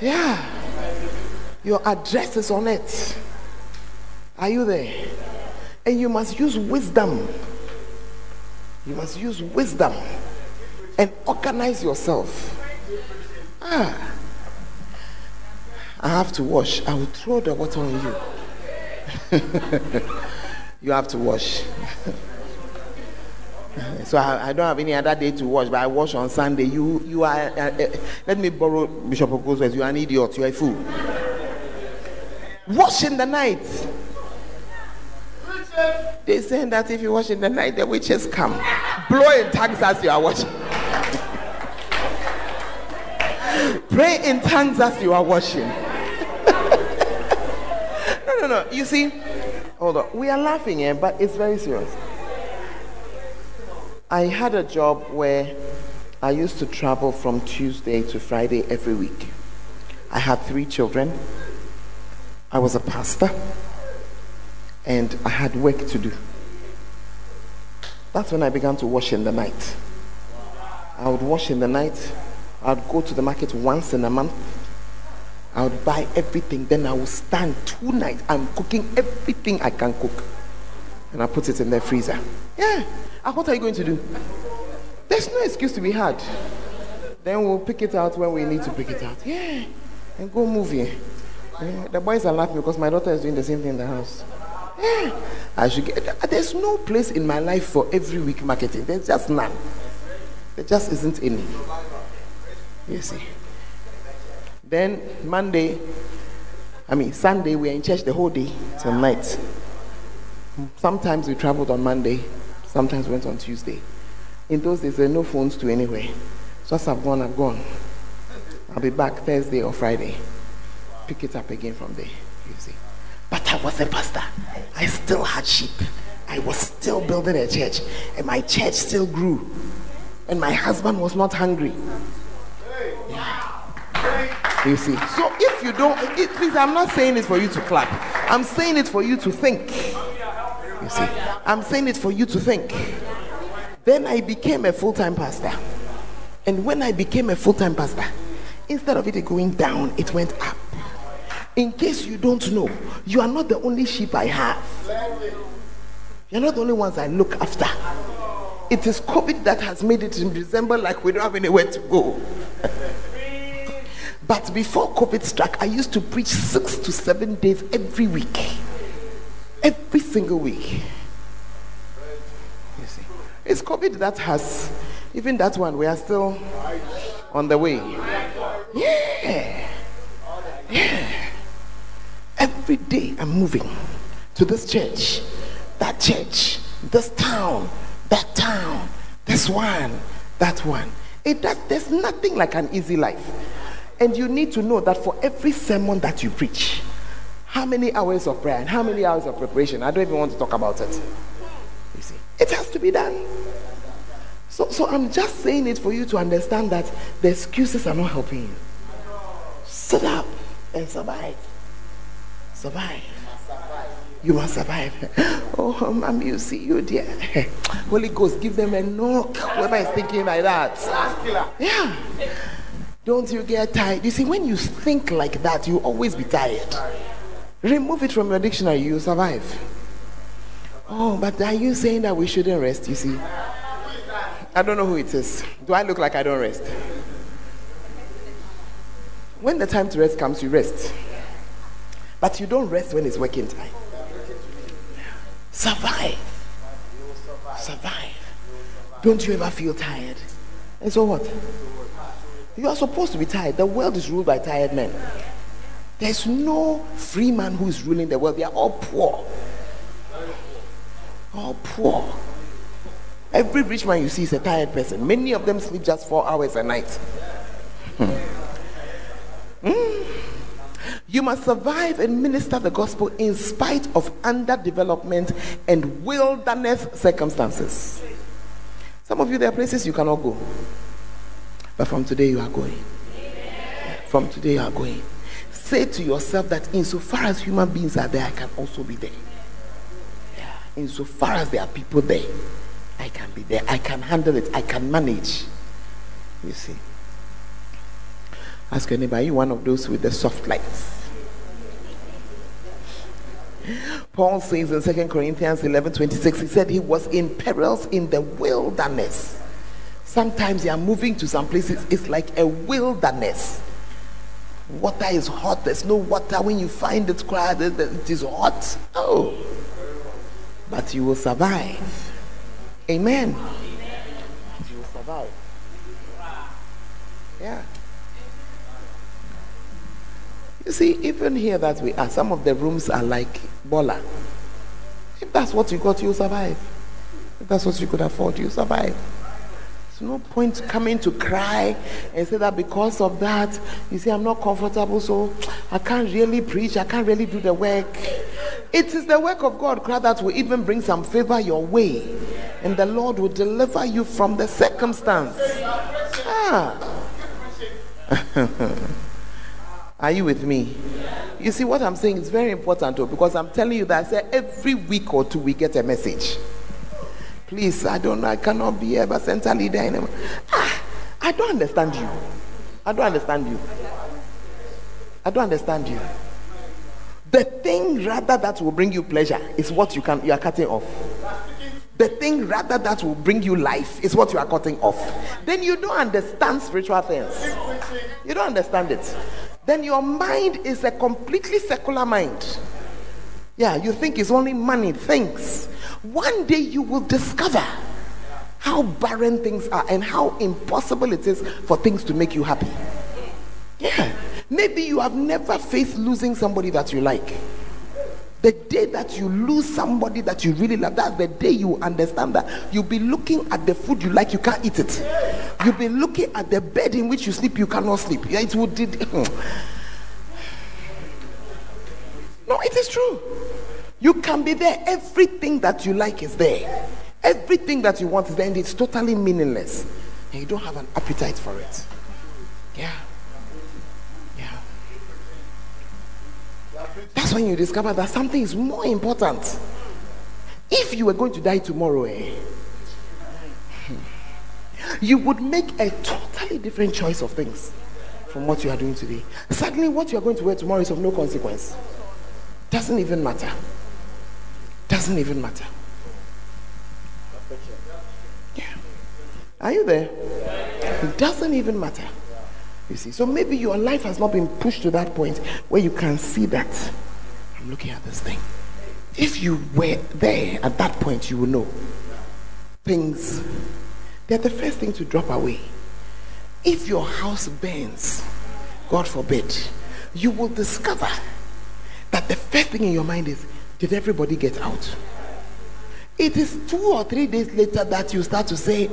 [SPEAKER 2] Yeah. Your address is on it. Are you there? And you must use wisdom. You must use wisdom and organize yourself. Ah. I have to wash. I will throw the water on you. you have to wash. so I, I, don't have any other day to wash, but I wash on Sunday. You, you are. Uh, uh, let me borrow Bishop Oko's words. You are an idiot. You are a fool. Wash in the night. They say that if you wash in the night, the witches come. Blow in tongues as you are washing. Pray in tongues as you are washing. no, no, no. You see, hold on. We are laughing here, but it's very serious. I had a job where I used to travel from Tuesday to Friday every week. I had three children. I was a pastor and I had work to do. That's when I began to wash in the night. I would wash in the night. I would go to the market once in a month. I would buy everything. Then I would stand two nights. I'm cooking everything I can cook. And I put it in the freezer. Yeah. And what are you going to do? There's no excuse to be had. Then we'll pick it out when we need to pick it out. Yeah. And go movie. Yeah. The boys are laughing because my daughter is doing the same thing in the house. Yeah. I should get, there's no place in my life for every week marketing. There's just none. There just isn't any. You see. Then Monday, I mean Sunday, we're in church the whole day till night. Sometimes we traveled on Monday, sometimes went on Tuesday. In those days, there were no phones to anywhere. So as I've gone, I've gone. I'll be back Thursday or Friday. Pick it up again from there. You see. But I was a pastor. I still had sheep. I was still building a church. And my church still grew. And my husband was not hungry. Yeah. You see. So if you don't, it, please, I'm not saying it for you to clap. I'm saying it for you to think. You see. I'm saying it for you to think. Then I became a full time pastor. And when I became a full time pastor, instead of it going down, it went up. In case you don't know, you are not the only sheep I have. You're not the only ones I look after. It is COVID that has made it in December like we don't have anywhere to go. but before COVID struck, I used to preach six to seven days every week. Every single week. It's COVID that has, even that one, we are still on the way. Yeah. Yeah. Every day I'm moving to this church, that church, this town, that town, this one, that one. It does, there's nothing like an easy life. And you need to know that for every sermon that you preach, how many hours of prayer and how many hours of preparation? I don't even want to talk about it. It has to be done. So, so I'm just saying it for you to understand that the excuses are not helping you. Sit up and survive. Survive. You must survive. Oh, mom, you see, you dear. Holy Ghost, give them a knock. Whoever is thinking like that. Yeah. Don't you get tired? You see, when you think like that, you always be tired. Remove it from your dictionary, you survive. Oh, but are you saying that we shouldn't rest? You see, I don't know who it is. Do I look like I don't rest? When the time to rest comes, you rest. But you don't rest when it's working time. Survive. Survive. Don't you ever feel tired? And so what? You are supposed to be tired. The world is ruled by tired men. There's no free man who is ruling the world. They are all poor. All poor. Every rich man you see is a tired person. Many of them sleep just four hours a night. Hmm. Mm. You must survive and minister the gospel in spite of underdevelopment and wilderness circumstances. Some of you, there are places you cannot go. But from today, you are going. From today, you are going. Say to yourself that insofar as human beings are there, I can also be there. Insofar as there are people there, I can be there. I can handle it. I can manage. You see. Ask anybody, one of those with the soft lights? Paul says in 2 Corinthians 11 26, he said he was in perils in the wilderness. Sometimes you are moving to some places, it's like a wilderness. Water is hot, there's no water. When you find it, cry. it is hot. Oh, but you will survive. Amen. You will survive. Yeah. You see, even here that we are, some of the rooms are like bola. If that's what you got, you'll survive. If that's what you could afford, you'll survive. No point coming to cry and say that because of that, you see, I'm not comfortable, so I can't really preach, I can't really do the work. It is the work of God, cry that will even bring some favor your way, and the Lord will deliver you from the circumstance. Ah. Are you with me? You see, what I'm saying is very important too, because I'm telling you that I say every week or two we get a message. Please, I don't know, I cannot be ever center leader anymore. Ah, I don't understand you. I don't understand you. I don't understand you. The thing rather that will bring you pleasure is what you can you are cutting off. The thing rather that will bring you life is what you are cutting off. Then you don't understand spiritual things. You don't understand it then your mind is a completely secular mind. Yeah, you think it's only money, things. One day you will discover how barren things are and how impossible it is for things to make you happy. Yeah, maybe you have never faced losing somebody that you like. The day that you lose somebody that you really love, that's the day you understand that you'll be looking at the food you like, you can't eat it. You'll be looking at the bed in which you sleep, you cannot sleep. Yeah, it would did. Hmm. It is true. You can be there. Everything that you like is there. Everything that you want is there, and it's totally meaningless. And you don't have an appetite for it. Yeah. Yeah. That's when you discover that something is more important. If you were going to die tomorrow, eh, you would make a totally different choice of things from what you are doing today. Suddenly, what you are going to wear tomorrow is of no consequence. Doesn't even matter. Doesn't even matter. Yeah. Are you there? It doesn't even matter. You see, so maybe your life has not been pushed to that point where you can see that I'm looking at this thing. If you were there at that point, you will know things. They're the first thing to drop away. If your house burns, God forbid, you will discover that the first thing in your mind is, did everybody get out? It is two or three days later that you start to say,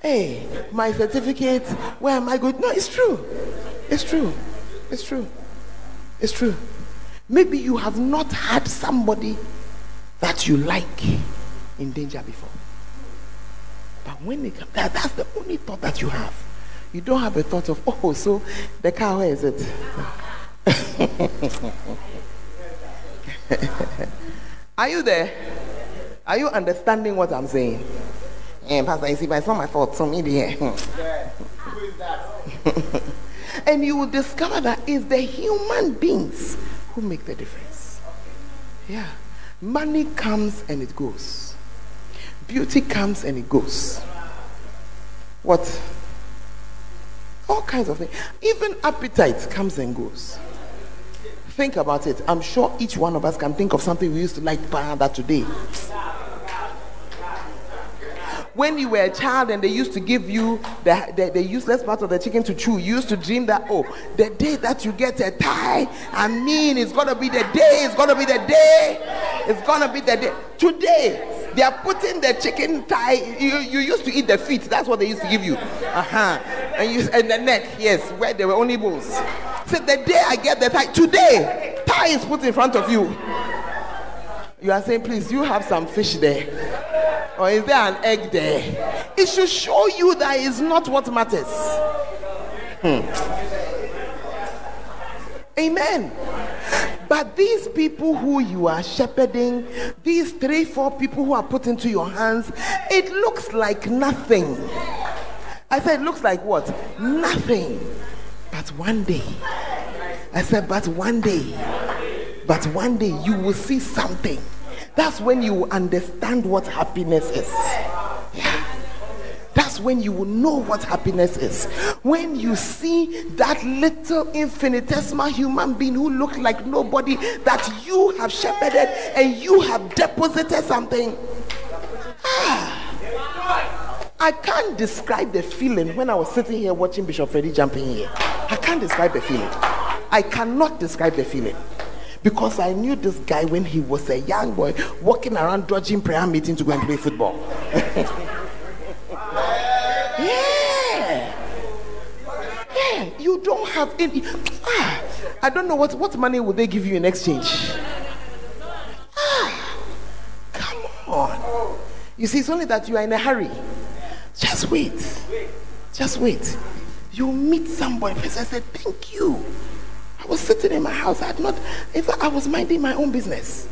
[SPEAKER 2] Hey, my certificate, where am I going? No, it's true. It's true. It's true. It's true. Maybe you have not had somebody that you like in danger before. But when it comes, that, that's the only thought that you have. You don't have a thought of, oh, so the car, where is it? Are you there? Are you understanding what I'm saying? Yeah, Pastor, you see, but it's not my fault. So maybe, yeah. Who is that? and you will discover that it's the human beings who make the difference. Yeah. Money comes and it goes. Beauty comes and it goes. What? All kinds of things. Even appetite comes and goes. Think about it. I'm sure each one of us can think of something we used to like that today when you were a child and they used to give you the, the, the, useless part of the chicken to chew, you used to dream that, oh, the day that you get a tie, I mean, it's going to be the day, it's going to be the day, it's going to be the day. Today, they are putting the chicken tie, you, you used to eat the feet, that's what they used to give you. Uh-huh. And, you, and the neck, yes, where there were only bones. So the day I get the tie, today, tie is put in front of you. You are saying, please, you have some fish there. Or is there an egg there? It should show you that it's not what matters. Hmm. Amen. But these people who you are shepherding, these three, four people who are put into your hands, it looks like nothing. I said, it looks like what? Nothing. But one day, I said, but one day, but one day you will see something. That's when you will understand what happiness is. Yeah. That's when you will know what happiness is. When you see that little infinitesimal human being who looks like nobody that you have shepherded and you have deposited something. Ah. I can't describe the feeling when I was sitting here watching Bishop Freddie jumping here. I can't describe the feeling. I cannot describe the feeling because I knew this guy when he was a young boy walking around dodging prayer meeting to go and play football. yeah. Yeah. You don't have any. Ah, I don't know what, what money would they give you in exchange. Ah, come on. You see, it's only that you are in a hurry. Just wait. Just wait. You meet somebody, person say, Thank you. I was sitting in my house. I had not, if I was minding my own business.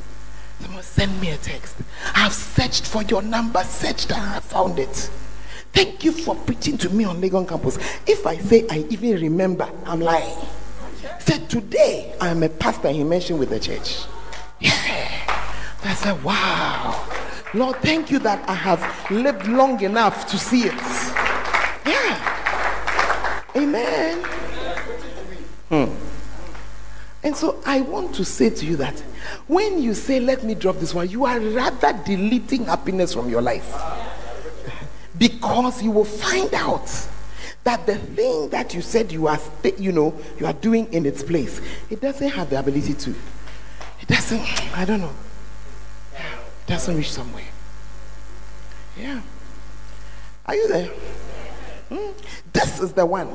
[SPEAKER 2] Someone send me a text. I've searched for your number, searched and I found it. Thank you for preaching to me on Legon campus. If I say I even remember, I'm lying. Said today I am a pastor he mentioned with the church. Yeah. I said, wow. Lord, thank you that I have lived long enough to see it. Yeah. Amen. Hmm. And so I want to say to you that when you say, let me drop this one, you are rather deleting happiness from your life. because you will find out that the thing that you said you are, you know, you are doing in its place, it doesn't have the ability to. It doesn't, I don't know. Doesn't reach somewhere. Yeah. Are you there? Hmm? This is the one.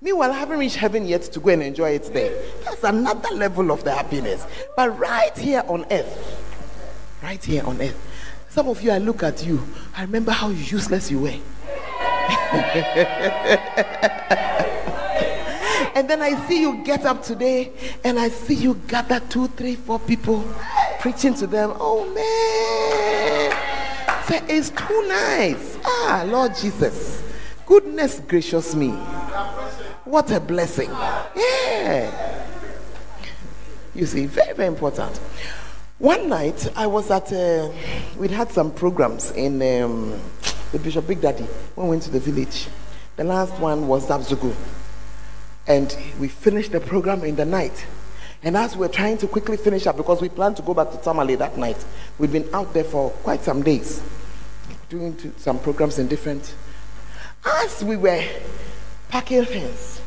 [SPEAKER 2] Meanwhile, I haven't reached heaven yet to go and enjoy it there. That's another level of the happiness. But right here on earth, right here on earth, some of you, I look at you, I remember how useless you were. and then I see you get up today and I see you gather two, three, four people preaching to them. Oh man, it's too nice. Ah, Lord Jesus, goodness gracious me. What a blessing. Yeah. You see, very, very important. One night, I was at, uh, we'd had some programs in um, the Bishop Big Daddy we went to the village. The last one was Zabzugu. And we finished the program in the night. And as we we're trying to quickly finish up, because we planned to go back to Tamale that night, we'd been out there for quite some days, doing some programs in different. As we were packing things.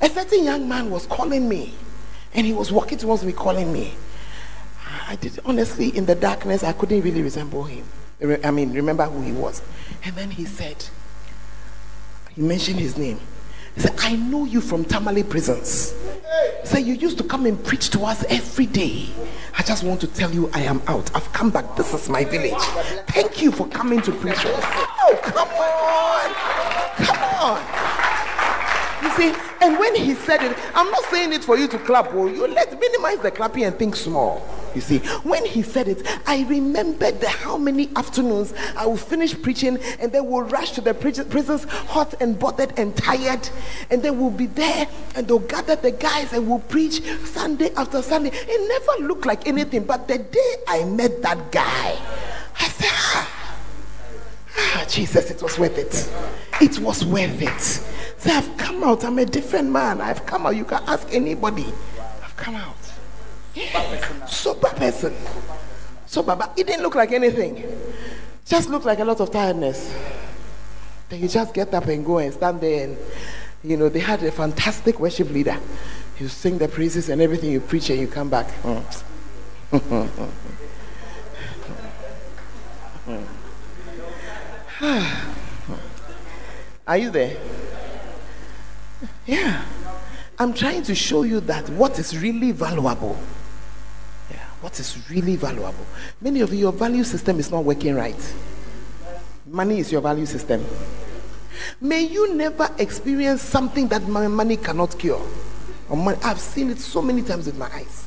[SPEAKER 2] A certain young man was calling me, and he was walking towards me, calling me. I did honestly in the darkness, I couldn't really resemble him. I mean, remember who he was. And then he said, he mentioned his name. Said, I know you from Tamale prisons. Said, You used to come and preach to us every day. I just want to tell you I am out. I've come back. This is my village. Thank you for coming to preach. Oh, come on. Come on. You see, and when he said it, I'm not saying it for you to clap, or oh, you let minimize the clapping and think small. You see, when he said it, I remembered how many afternoons I will finish preaching and then we'll rush to the prisons hot and bothered and tired, and then we'll be there and they'll gather the guys and we'll preach Sunday after Sunday. It never looked like anything, but the day I met that guy, I said, ah, ah Jesus, it was worth it. It was worth it. Say, I've come out. I'm a different man. I've come out. You can ask anybody. I've come out. Super person. Super, but it didn't look like anything. Just looked like a lot of tiredness. Then you just get up and go and stand there and, you know, they had a fantastic worship leader. You sing the praises and everything, you preach and you come back. Are you there? Yeah. I'm trying to show you that what is really valuable. Yeah, what is really valuable. Many of you, your value system is not working right. Money is your value system. May you never experience something that money cannot cure. I've seen it so many times with my eyes.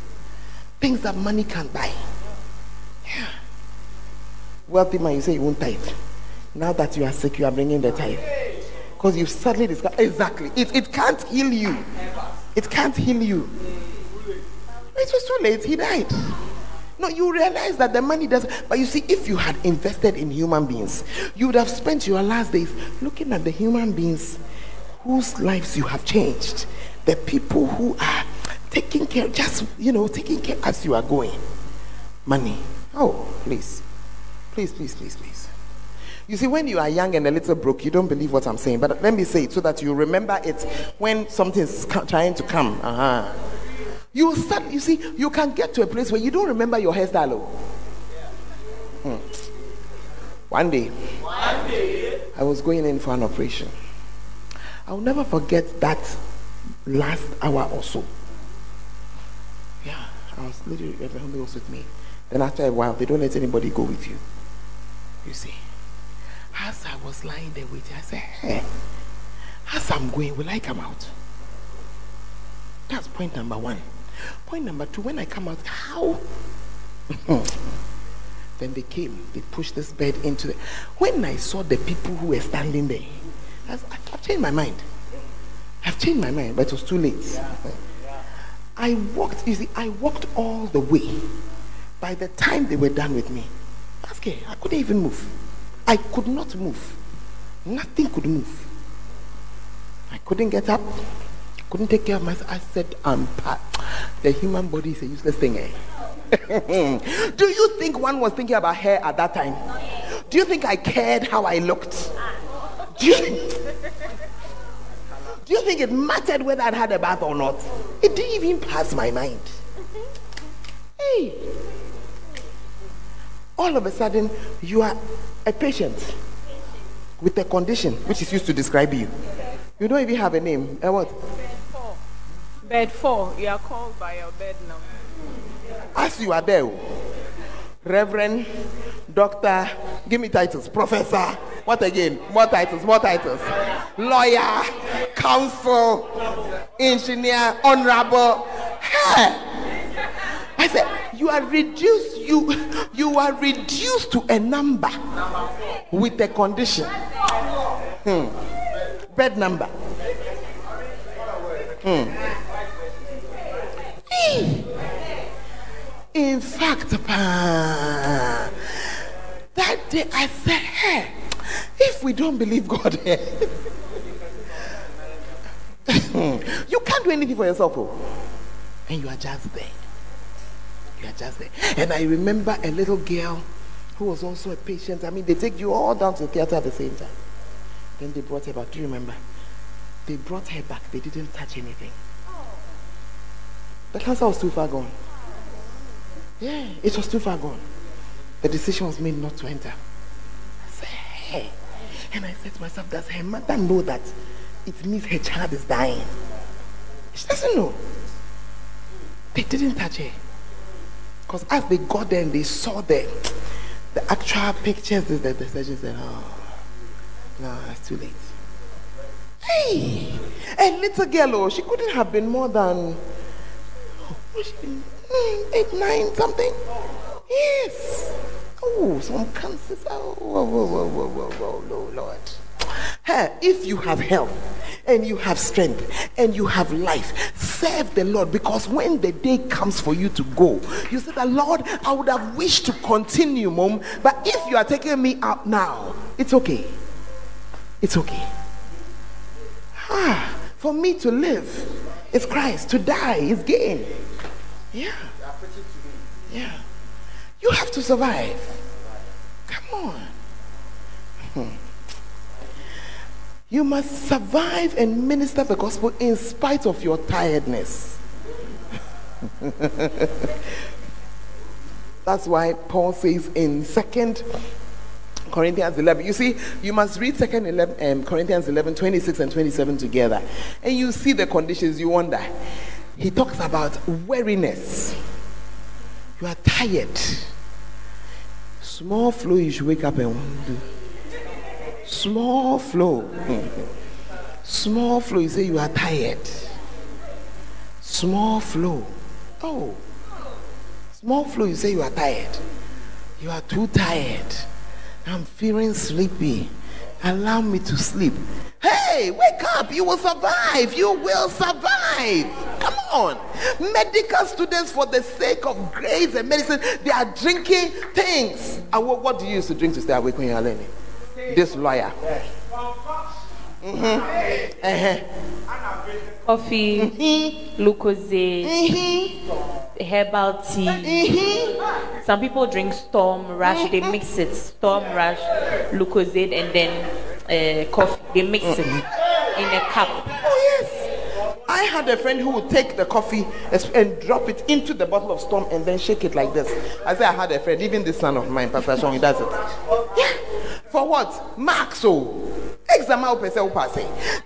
[SPEAKER 2] Things that money can't buy. Yeah. Wealthy man, you say you won't tithe. Now that you are sick, you are bringing the tithe. Because you've suddenly discover exactly. It, it can't heal you. It can't heal you. It was too late. He died. No, you realize that the money does. But you see, if you had invested in human beings, you would have spent your last days looking at the human beings whose lives you have changed. The people who are taking care, just, you know, taking care as you are going. Money. Oh, please. Please, please, please, please. You see, when you are young and a little broke, you don't believe what I'm saying. But let me say it so that you remember it when something's trying to come. Uh-huh. You start, you see, you can get to a place where you don't remember your hairstyle. Oh. Hmm. One day, One day, I was going in for an operation. I'll never forget that last hour or so. Yeah, I was literally, everyone was with me. Then after a while, they don't let anybody go with you. You see. As I was lying there waiting, I said, Hey, as I'm going, will I come out? That's point number one. Point number two, when I come out, how? then they came, they pushed this bed into the. When I saw the people who were standing there, I, have changed my mind. I've changed my mind, but it was too late. I walked, you see, I walked all the way. By the time they were done with me, I I couldn't even move. I could not move. Nothing could move. I couldn't get up. Couldn't take care of myself. I said, I'm part. The human body is a useless thing. Eh? Do you think one was thinking about hair at that time? Do you think I cared how I looked? Do you, do you think it mattered whether I'd had a bath or not? It didn't even pass my mind. Hey. All of a sudden, you are a patient with a condition which is used to describe you. You don't even have a name. A what?
[SPEAKER 3] Bed four. Bed four. You are called by your bed now.
[SPEAKER 2] As you are there, oh. Reverend, Doctor, give me titles, Professor, what again? More titles, more titles. Lawyer, counsel, engineer, honorable. Hey! You are reduced, you you are reduced to a number with a condition. Hmm. Bed number. Hmm. In fact, that day I said, hey, if we don't believe God, you can't do anything for yourself. Oh. And you are just there. You are just there. And I remember a little girl who was also a patient. I mean, they take you all down to the theater at the same time. Then they brought her back. Do you remember? They brought her back. They didn't touch anything. The cancer was too far gone. Yeah, it was too far gone. The decision was made not to enter. I said, hey. And I said to myself, does her mother know that it means her child is dying? She doesn't know. They didn't touch her. Because as they got there and they saw the, the actual pictures, the, the surgeon said, oh, no, it's too late. Hey, a little girl, oh, she couldn't have been more than eight, nine, something. Yes. Oh, some cancers. Oh, whoa, whoa, whoa, whoa, whoa, whoa, Lord. Hey, if you have health and you have strength and you have life, serve the Lord because when the day comes for you to go, you say, The Lord, I would have wished to continue, mom, but if you are taking me out now, it's okay. It's okay. Ah, for me to live is Christ, to die is gain. Yeah. Yeah. You have to survive. Come on. Hmm. You must survive and minister the gospel in spite of your tiredness. That's why Paul says in Second Corinthians 11. You see, you must read Second 11, um, Corinthians 11, 26 and 27 together. And you see the conditions, you wonder. He talks about weariness. You are tired. Small flow, you should wake up and do. Small flow. Small flow, you say you are tired. Small flow. Oh. Small flow. you say you are tired. You are too tired. I'm feeling sleepy. Allow me to sleep. Hey, wake up. You will survive. You will survive. Come on. Medical students, for the sake of grades and medicine, they are drinking things. And what, what do you use to drink to stay awake when you are learning? This lawyer. Mm-hmm. Uh-huh.
[SPEAKER 4] Coffee,
[SPEAKER 2] Mm-hmm.
[SPEAKER 4] Lucozade,
[SPEAKER 2] Mm-hmm.
[SPEAKER 4] herbal tea.
[SPEAKER 2] Mm-hmm.
[SPEAKER 4] Some people drink Storm Rush. They mix it. Storm Rush, Lucozade, and then uh, coffee. They mix it in a cup.
[SPEAKER 2] Oh, yes. I had a friend who would take the coffee and drop it into the bottle of Storm and then shake it like this. I said, I had a friend, even this son of mine, Pastor Sean, he does it. Yeah. For what? Mark so.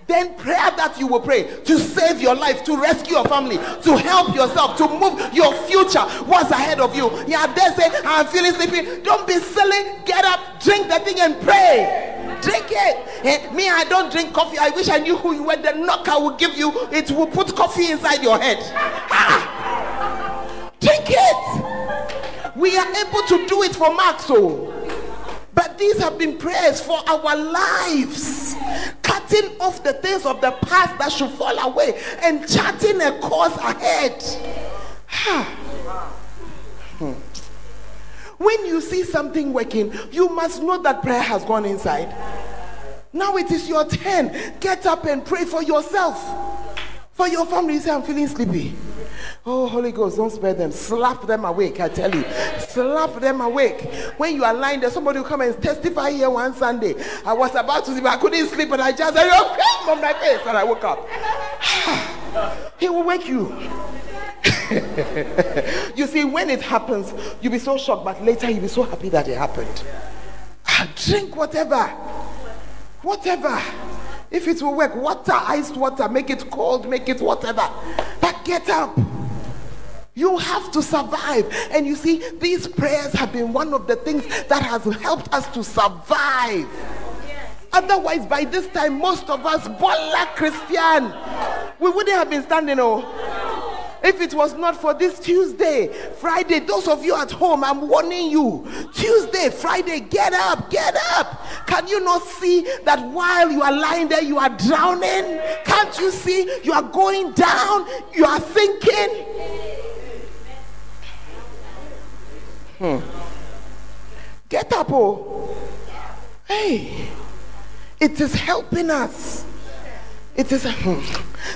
[SPEAKER 2] Then prayer that you will pray to save your life, to rescue your family, to help yourself, to move your future. What's ahead of you? Yeah, they say, I'm feeling sleepy. Don't be silly. Get up, drink the thing, and pray. Drink it. Eh, me, I don't drink coffee. I wish I knew who you were. The knocker will give you, it will put coffee inside your head. Ah! Drink it. We are able to do it for Mark, so. But these have been prayers for our lives, cutting off the things of the past that should fall away and charting a course ahead. Hmm. When you see something working, you must know that prayer has gone inside. Now it is your turn. Get up and pray for yourself. For your family, you say, I'm feeling sleepy. Oh, Holy Ghost, don't spare them. Slap them awake, I tell you. Slap them awake. When you are lying there, somebody will come and testify here one Sunday. I was about to sleep, I couldn't sleep, and I just Oh, come on my face. And I woke up. he will wake you. you see, when it happens, you'll be so shocked, but later you'll be so happy that it happened. Ah, Drink whatever. Whatever. If it will work, water, iced water, make it cold, make it whatever. But get up. You have to survive. And you see, these prayers have been one of the things that has helped us to survive. Otherwise, by this time, most of us, Bola Christian, we wouldn't have been standing. Oh, if it was not for this Tuesday, Friday, those of you at home, I'm warning you. Tuesday, Friday, get up, get up. Can you not see that while you are lying there, you are drowning? Can't you see you are going down? You are sinking. Hmm. Get up, oh. Hey, it is helping us. It is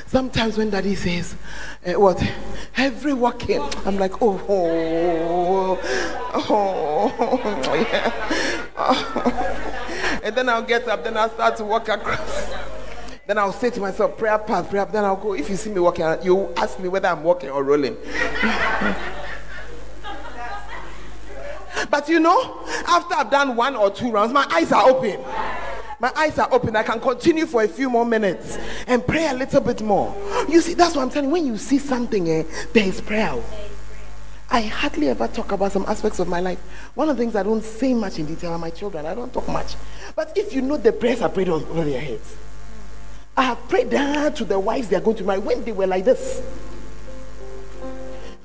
[SPEAKER 2] sometimes when daddy says, eh, What? Every walking, I'm like, Oh, oh, oh, yeah. And then I'll get up, then I'll start to walk across. Then I'll say to myself, Prayer path, prayer. Then I'll go. If you see me walking, you ask me whether I'm walking or rolling. But you know, after I've done one or two rounds, my eyes are open. My eyes are open. I can continue for a few more minutes and pray a little bit more. You see, that's what I'm telling you. When you see something, eh, there is prayer. I hardly ever talk about some aspects of my life. One of the things I don't say much in detail are my children. I don't talk much. But if you know the prayers I prayed on over their heads, I have prayed down to the wives they are going to marry when they were like this.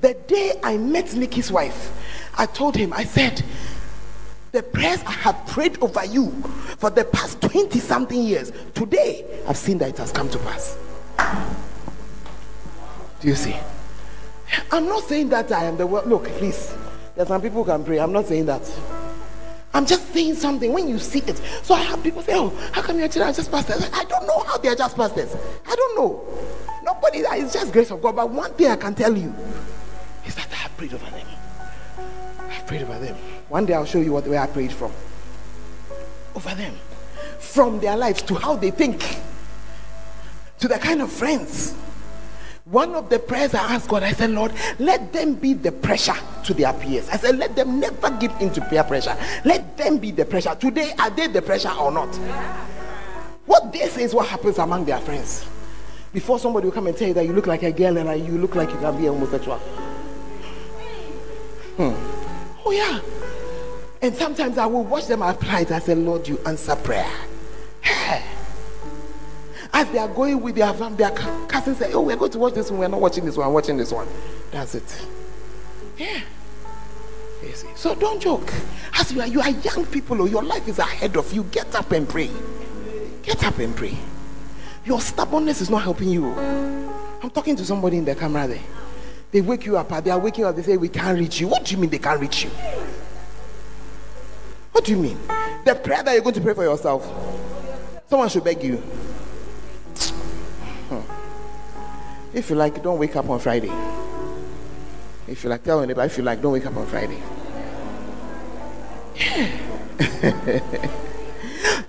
[SPEAKER 2] The day I met Nikki's wife, I told him, I said, the prayers I have prayed over you for the past 20 something years, today I've seen that it has come to pass. Do you see? I'm not saying that I am the world. Look, please. There's some people who can pray. I'm not saying that. I'm just saying something when you see it. So I have people say, Oh, how come your children are just pastors? I don't know how they are just pastors. I don't know. Nobody, it's just grace of God. But one thing I can tell you is that I have prayed over them. Prayed over them. One day I'll show you what where I prayed from. Over them. From their lives to how they think. To the kind of friends. One of the prayers I asked God, I said, Lord, let them be the pressure to their peers. I said, let them never give into peer pressure. Let them be the pressure. Today, are they the pressure or not? What they say is what happens among their friends. Before somebody will come and tell you that you look like a girl and you look like you can be homosexual. Oh, yeah. And sometimes I will watch them apply it. I say, Lord, you answer prayer. As they are going with their fam, their cou- cousins say, Oh, we're going to watch this one. We're not watching this one. I'm watching this one. That's it. Yeah. You see? So don't joke. As you are, you are young people, or your life is ahead of you. Get up and pray. Get up and pray. Your stubbornness is not helping you. I'm talking to somebody in the camera there. They wake you up. They are waking up. They say, We can't reach you. What do you mean they can't reach you? What do you mean? The prayer that you're going to pray for yourself, someone should beg you. Hmm. If you like, don't wake up on Friday. If you like, tell anybody, if you like, don't wake up on Friday.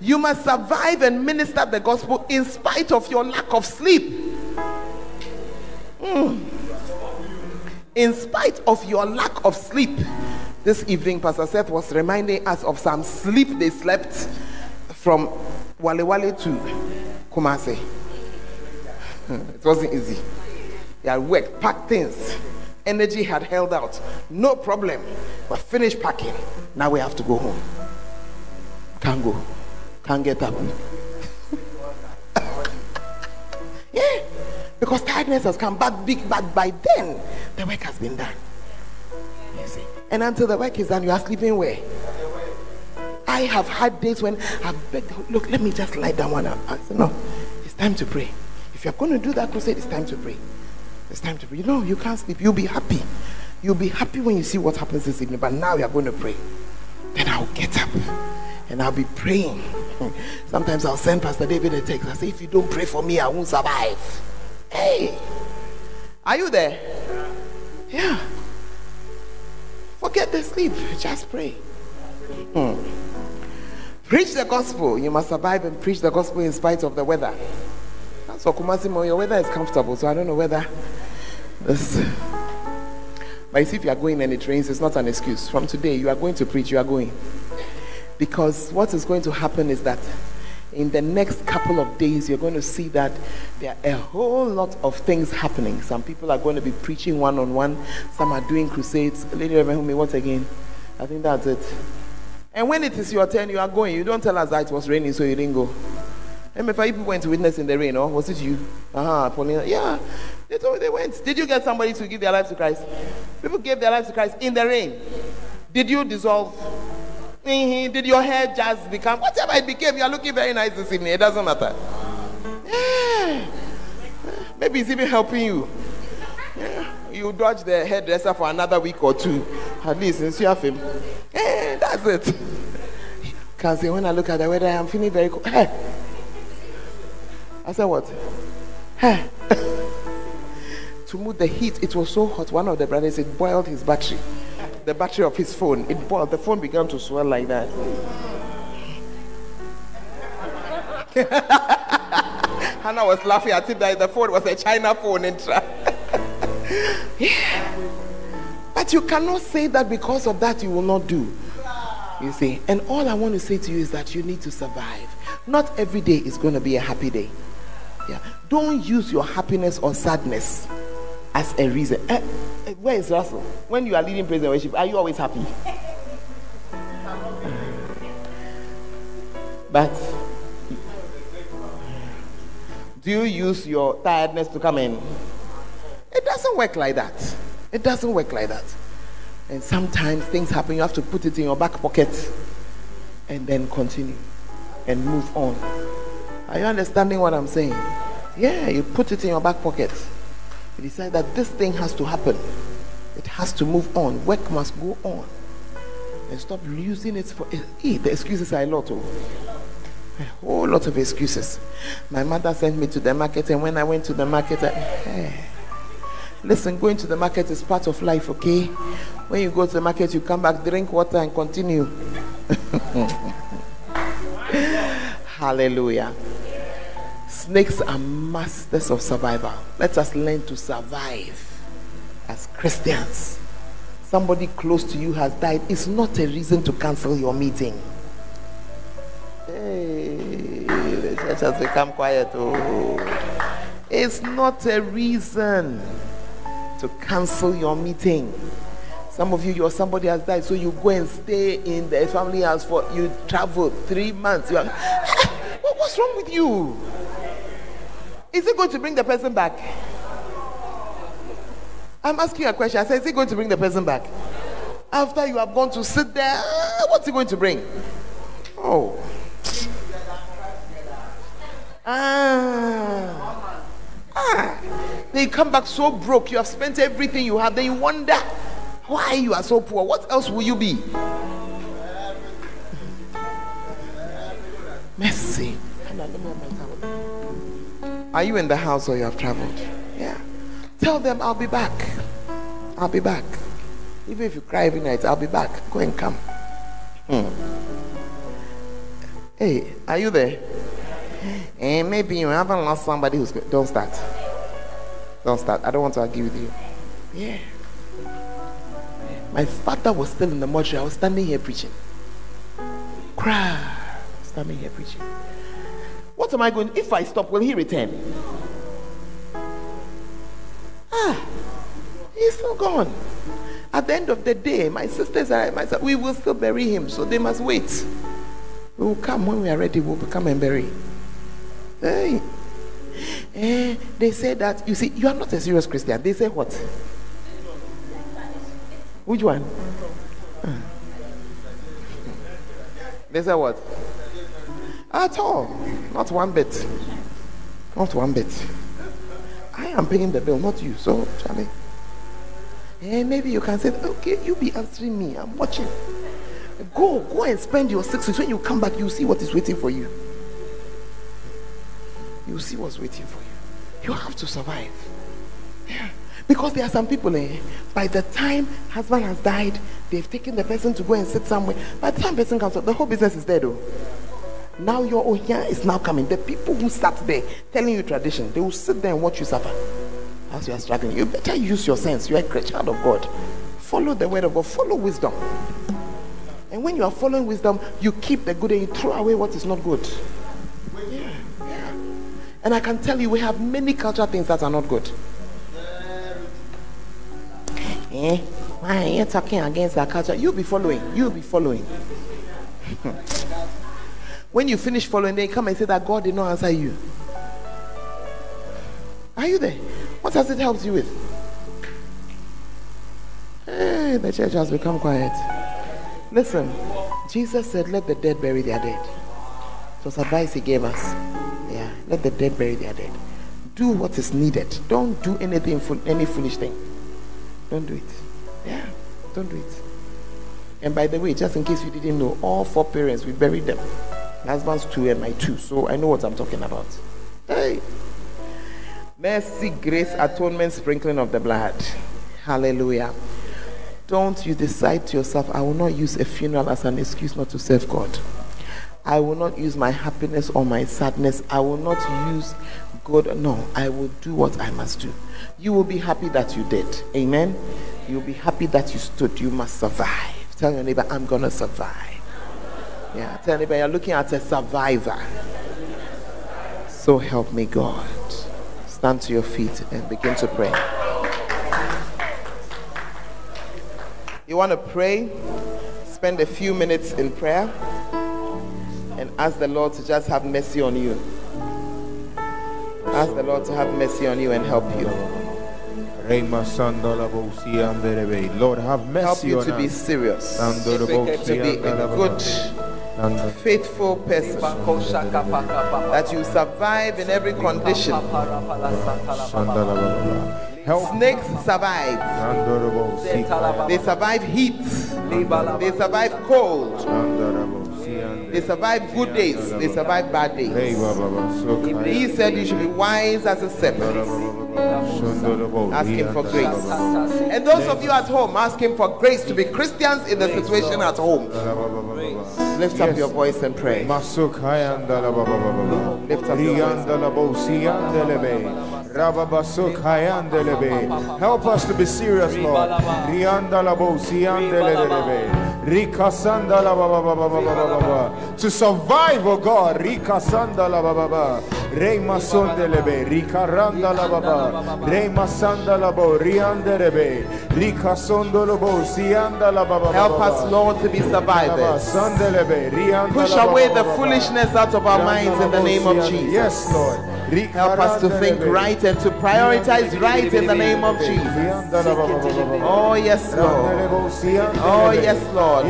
[SPEAKER 2] you must survive and minister the gospel in spite of your lack of sleep. Mm. In spite of your lack of sleep. This evening, Pastor Seth was reminding us of some sleep they slept from Wale Wale to Kumasi. It wasn't easy. They had worked, packed things. Energy had held out. No problem. But finished packing. Now we have to go home. Can't go. Can't get up. yeah. Because tiredness has come back big, but by then the work has been done. You see. And until the work is done, you are sleeping where? I have had days when I begged, look, let me just lie down one. I said, no, it's time to pray. If you're going to do that crusade, it's time to pray. It's time to pray. You know, you can't sleep. You'll be happy. You'll be happy when you see what happens this evening. But now you're going to pray. Then I'll get up and I'll be praying. Sometimes I'll send Pastor David a text. I say, if you don't pray for me, I won't survive. Hey, are you there? Yeah. Forget the sleep. Just pray. Hmm. Preach the gospel. You must survive and preach the gospel in spite of the weather. So Kumasimo, your weather is comfortable, so I don't know whether this. But you see, if you are going and it rains, it's not an excuse. From today, you are going to preach, you are going. Because what is going to happen is that in the next couple of days, you're going to see that there are a whole lot of things happening. Some people are going to be preaching one on one, some are doing crusades. Lady Reverend what again? I think that's it. And when it is your turn, you are going. You don't tell us that it was raining, so you didn't go. And if people went to witness in the rain, or was it you? Uh-huh, Paulina. Yeah, they told me they went. Did you get somebody to give their life to Christ? People gave their life to Christ in the rain. Did you dissolve? Did your hair just become whatever it became? You are looking very nice this evening. It doesn't matter. Yeah. Maybe it's even helping you. Yeah. You dodge the hairdresser for another week or two, at least since you have him. Yeah, that's it. Can say when I look at the weather, I'm feeling very cold. Hey. I said, What? Hey. to move the heat, it was so hot. One of the brothers, it boiled his battery. The battery of his phone, it boiled. The phone began to swell like that. Hannah was laughing at it that the phone was a China phone. yeah. But you cannot say that because of that you will not do. You see, and all I want to say to you is that you need to survive. Not every day is going to be a happy day. Yeah. Don't use your happiness or sadness as a reason. Uh, where is Russell? When you are leading praise and worship, are you always happy? But do you use your tiredness to come in? It doesn't work like that. It doesn't work like that. And sometimes things happen, you have to put it in your back pocket and then continue and move on. Are you understanding what I'm saying? Yeah, you put it in your back pocket. You decide that this thing has to happen. It has to move on. Work must go on. And stop using it for hey, the excuses are a lot. Oh. A whole lot of excuses. My mother sent me to the market, and when I went to the market, I, hey, listen, going to the market is part of life, okay? When you go to the market, you come back, drink water, and continue. Hallelujah. Snakes are masters of survival. Let us learn to survive as Christians. Somebody close to you has died. It's not a reason to cancel your meeting. Hey, the church has become quiet. Oh. It's not a reason to cancel your meeting. Some of you, your somebody has died, so you go and stay in the family house for you travel three months. You are, what's wrong with you? Is it going to bring the person back? I'm asking a question. I said, is it going to bring the person back? After you have gone to sit there, ah, what's he going to bring? Oh. Ah. Ah. Then you come back so broke. You have spent everything you have. Then you wonder why you are so poor. What else will you be? Mercy. Are you in the house or you have traveled? Yeah. Tell them I'll be back. I'll be back. Even if you cry every night, I'll be back. Go and come. Hmm. Hey, are you there? And maybe you haven't lost somebody who's. Don't start. Don't start. I don't want to argue with you. Yeah. My father was still in the mortuary. I was standing here preaching. Cry. Standing here preaching. What am I going? If I stop, will he return? Ah, he's still gone. At the end of the day, my sisters and I, myself, we will still bury him, so they must wait. We will come when we are ready. We'll come and bury. Hey. Eh, they say that you see you are not a serious Christian. They say what? Which one? Ah. They say what? At all. Not one bit. Not one bit. I am paying the bill, not you. So, Charlie. Eh, maybe you can say, okay, you be answering me. I'm watching. Go, go and spend your six weeks. When you come back, you see what is waiting for you. You see what's waiting for you. You have to survive. Yeah. Because there are some people, eh, by the time husband has died, they've taken the person to go and sit somewhere. By the time person comes up, the whole business is dead though. Now your Ohia is now coming. The people who sat there telling you tradition, they will sit there and watch you suffer as you are struggling. You better use your sense. You are a child of God. Follow the word of God. Follow wisdom. And when you are following wisdom, you keep the good and you throw away what is not good. Yeah, yeah. And I can tell you, we have many cultural things that are not good. Eh? Why are you talking against that culture? You'll be following. You'll be following. when you finish following, they come and say that God did not answer you. Are you there? What has it helped you with? Hey, eh, the church has become quiet. Listen, Jesus said, Let the dead bury their dead. It was advice he gave us. Yeah, let the dead bury their dead. Do what is needed. Don't do anything, for any foolish thing. Don't do it. Yeah, don't do it. And by the way, just in case you didn't know, all four parents, we buried them. My husband's two and my two. So I know what I'm talking about. Hey. Mercy, grace, atonement, sprinkling of the blood. Hallelujah. Don't you decide to yourself, I will not use a funeral as an excuse not to serve God. I will not use my happiness or my sadness. I will not use God. No, I will do what I must do. You will be happy that you did. Amen. You'll be happy that you stood. You must survive. Tell your neighbor, I'm going to survive. Yeah, tell neighbor, you're looking at a survivor. So help me, God. Stand to your feet and begin to pray. You want to pray? Spend a few minutes in prayer and ask the Lord to just have mercy on you. Ask the Lord to have mercy on you and help you. Lord, have mercy help you to be serious, to be a good, faithful person, that you survive in every condition. Help. Snakes survive. They survive heat. They survive cold. They survive good days. They survive bad days. He said you should be wise as a serpent. Ask him for grace. And those of you at home, ask him for grace to be Christians in the situation at home. Lift up your voice and pray. Lift up your voice. Help
[SPEAKER 5] us to be serious, Lord. To survive, oh God. Rika sandala baba. Baba. Reima sondelebe. Rika randala baba. Reima sandala bo. Riandelebe. Rika sondolobo. Siandala baba.
[SPEAKER 2] Help us, Lord, to be survivors. Push away the foolishness out of our minds in the name of Jesus.
[SPEAKER 5] Yes, Lord.
[SPEAKER 2] Help us to think right and to prioritize right in the name of Jesus. Oh, yes, Lord. Oh, yes, Lord.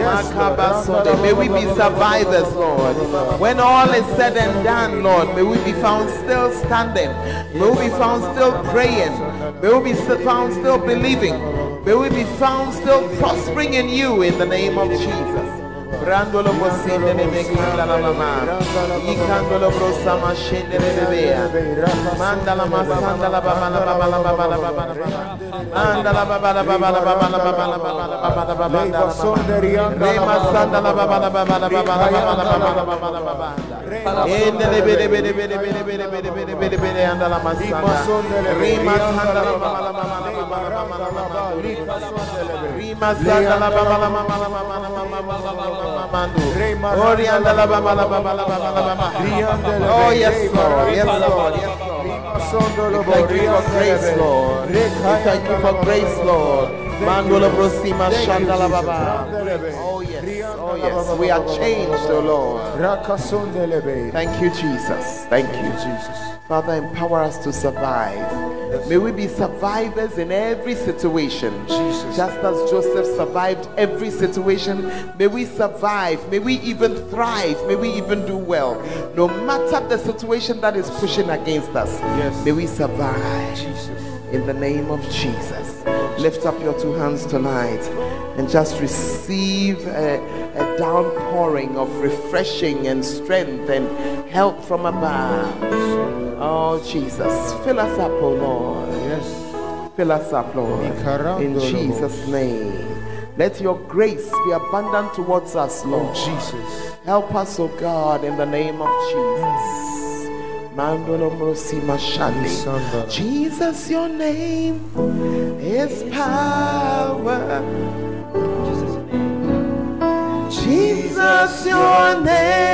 [SPEAKER 2] May we be survivors, Lord. When all is said and done, Lord, may we be found still standing. May we be found still praying. May we be found still believing. May we be found still prospering in you in the name of Jesus. Brandolo bosinde ne mekanda la mama. Ikandolo brosama shende ne bebea. Manda la masanda la baba la baba la baba la baba la baba. Manda la baba la baba la baba la baba la baba la baba la baba la baba. Rema sanda la baba la baba la baba la baba la baba la baba la baba. Ende le bede bede bede bede bede bede bede bede bede anda la masanda. Rema sanda la baba la baba la baba la baba la baba. Rema sanda la baba la la la la mama. Orianda la baba la baba la baba la baba. Oh yes Lord, yes Lord, yes Lord. We thank you for grace, Lord. We thank you for grace, Lord. Mandola brosima shanda la baba. Oh yes, oh yes. We are changed, oh Lord. Thank you, Jesus. Thank you, Jesus. Father, empower us to survive. May we be survivors in every situation. Jesus. Just as Joseph survived every situation, may we survive. May we even thrive. May we even do well. No matter the situation that is pushing against us, yes. may we survive. Jesus. In the name of Jesus. Lift up your two hands tonight and just receive a, a downpouring of refreshing and strength and help from above. Oh, Jesus. Fill us up, oh Lord. Yes. Fill us up, Lord. In Jesus' name. Let your grace be abundant towards us, oh, Lord. Oh, Jesus. Help us, oh God, in the name of Jesus. Jesus, your name is power. Jesus, your name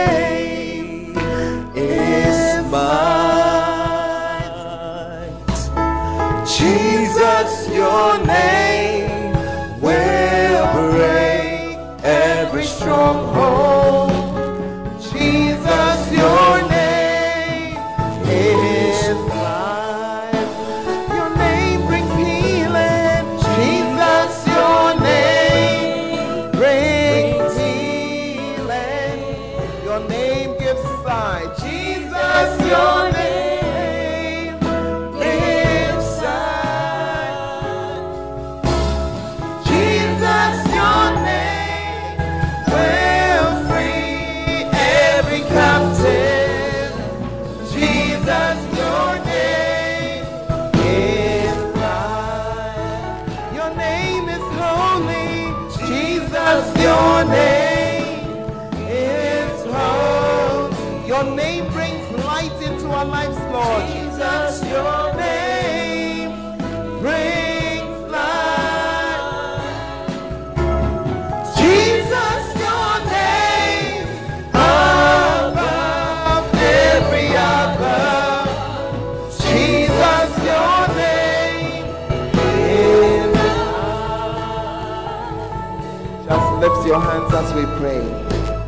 [SPEAKER 2] we pray.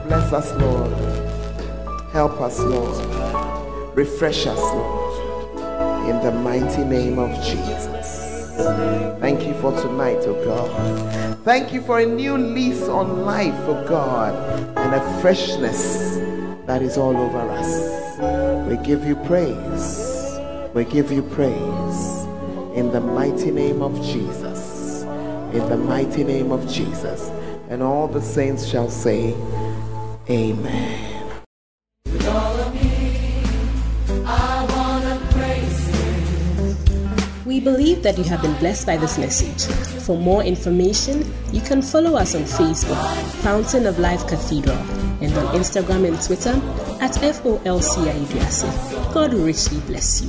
[SPEAKER 2] Bless us, Lord. Help us, Lord. Refresh us, Lord. In the mighty name of Jesus. Thank you for tonight, oh God. Thank you for a new lease on life, oh God, and a freshness that is all over us. We give you praise. We give you praise. In the mighty name of Jesus. In the mighty name of Jesus. And all the saints shall say, Amen.
[SPEAKER 1] We believe that you have been blessed by this message. For more information, you can follow us on Facebook, Fountain of Life Cathedral, and on Instagram and Twitter at FOLCIDUASI. God richly bless you.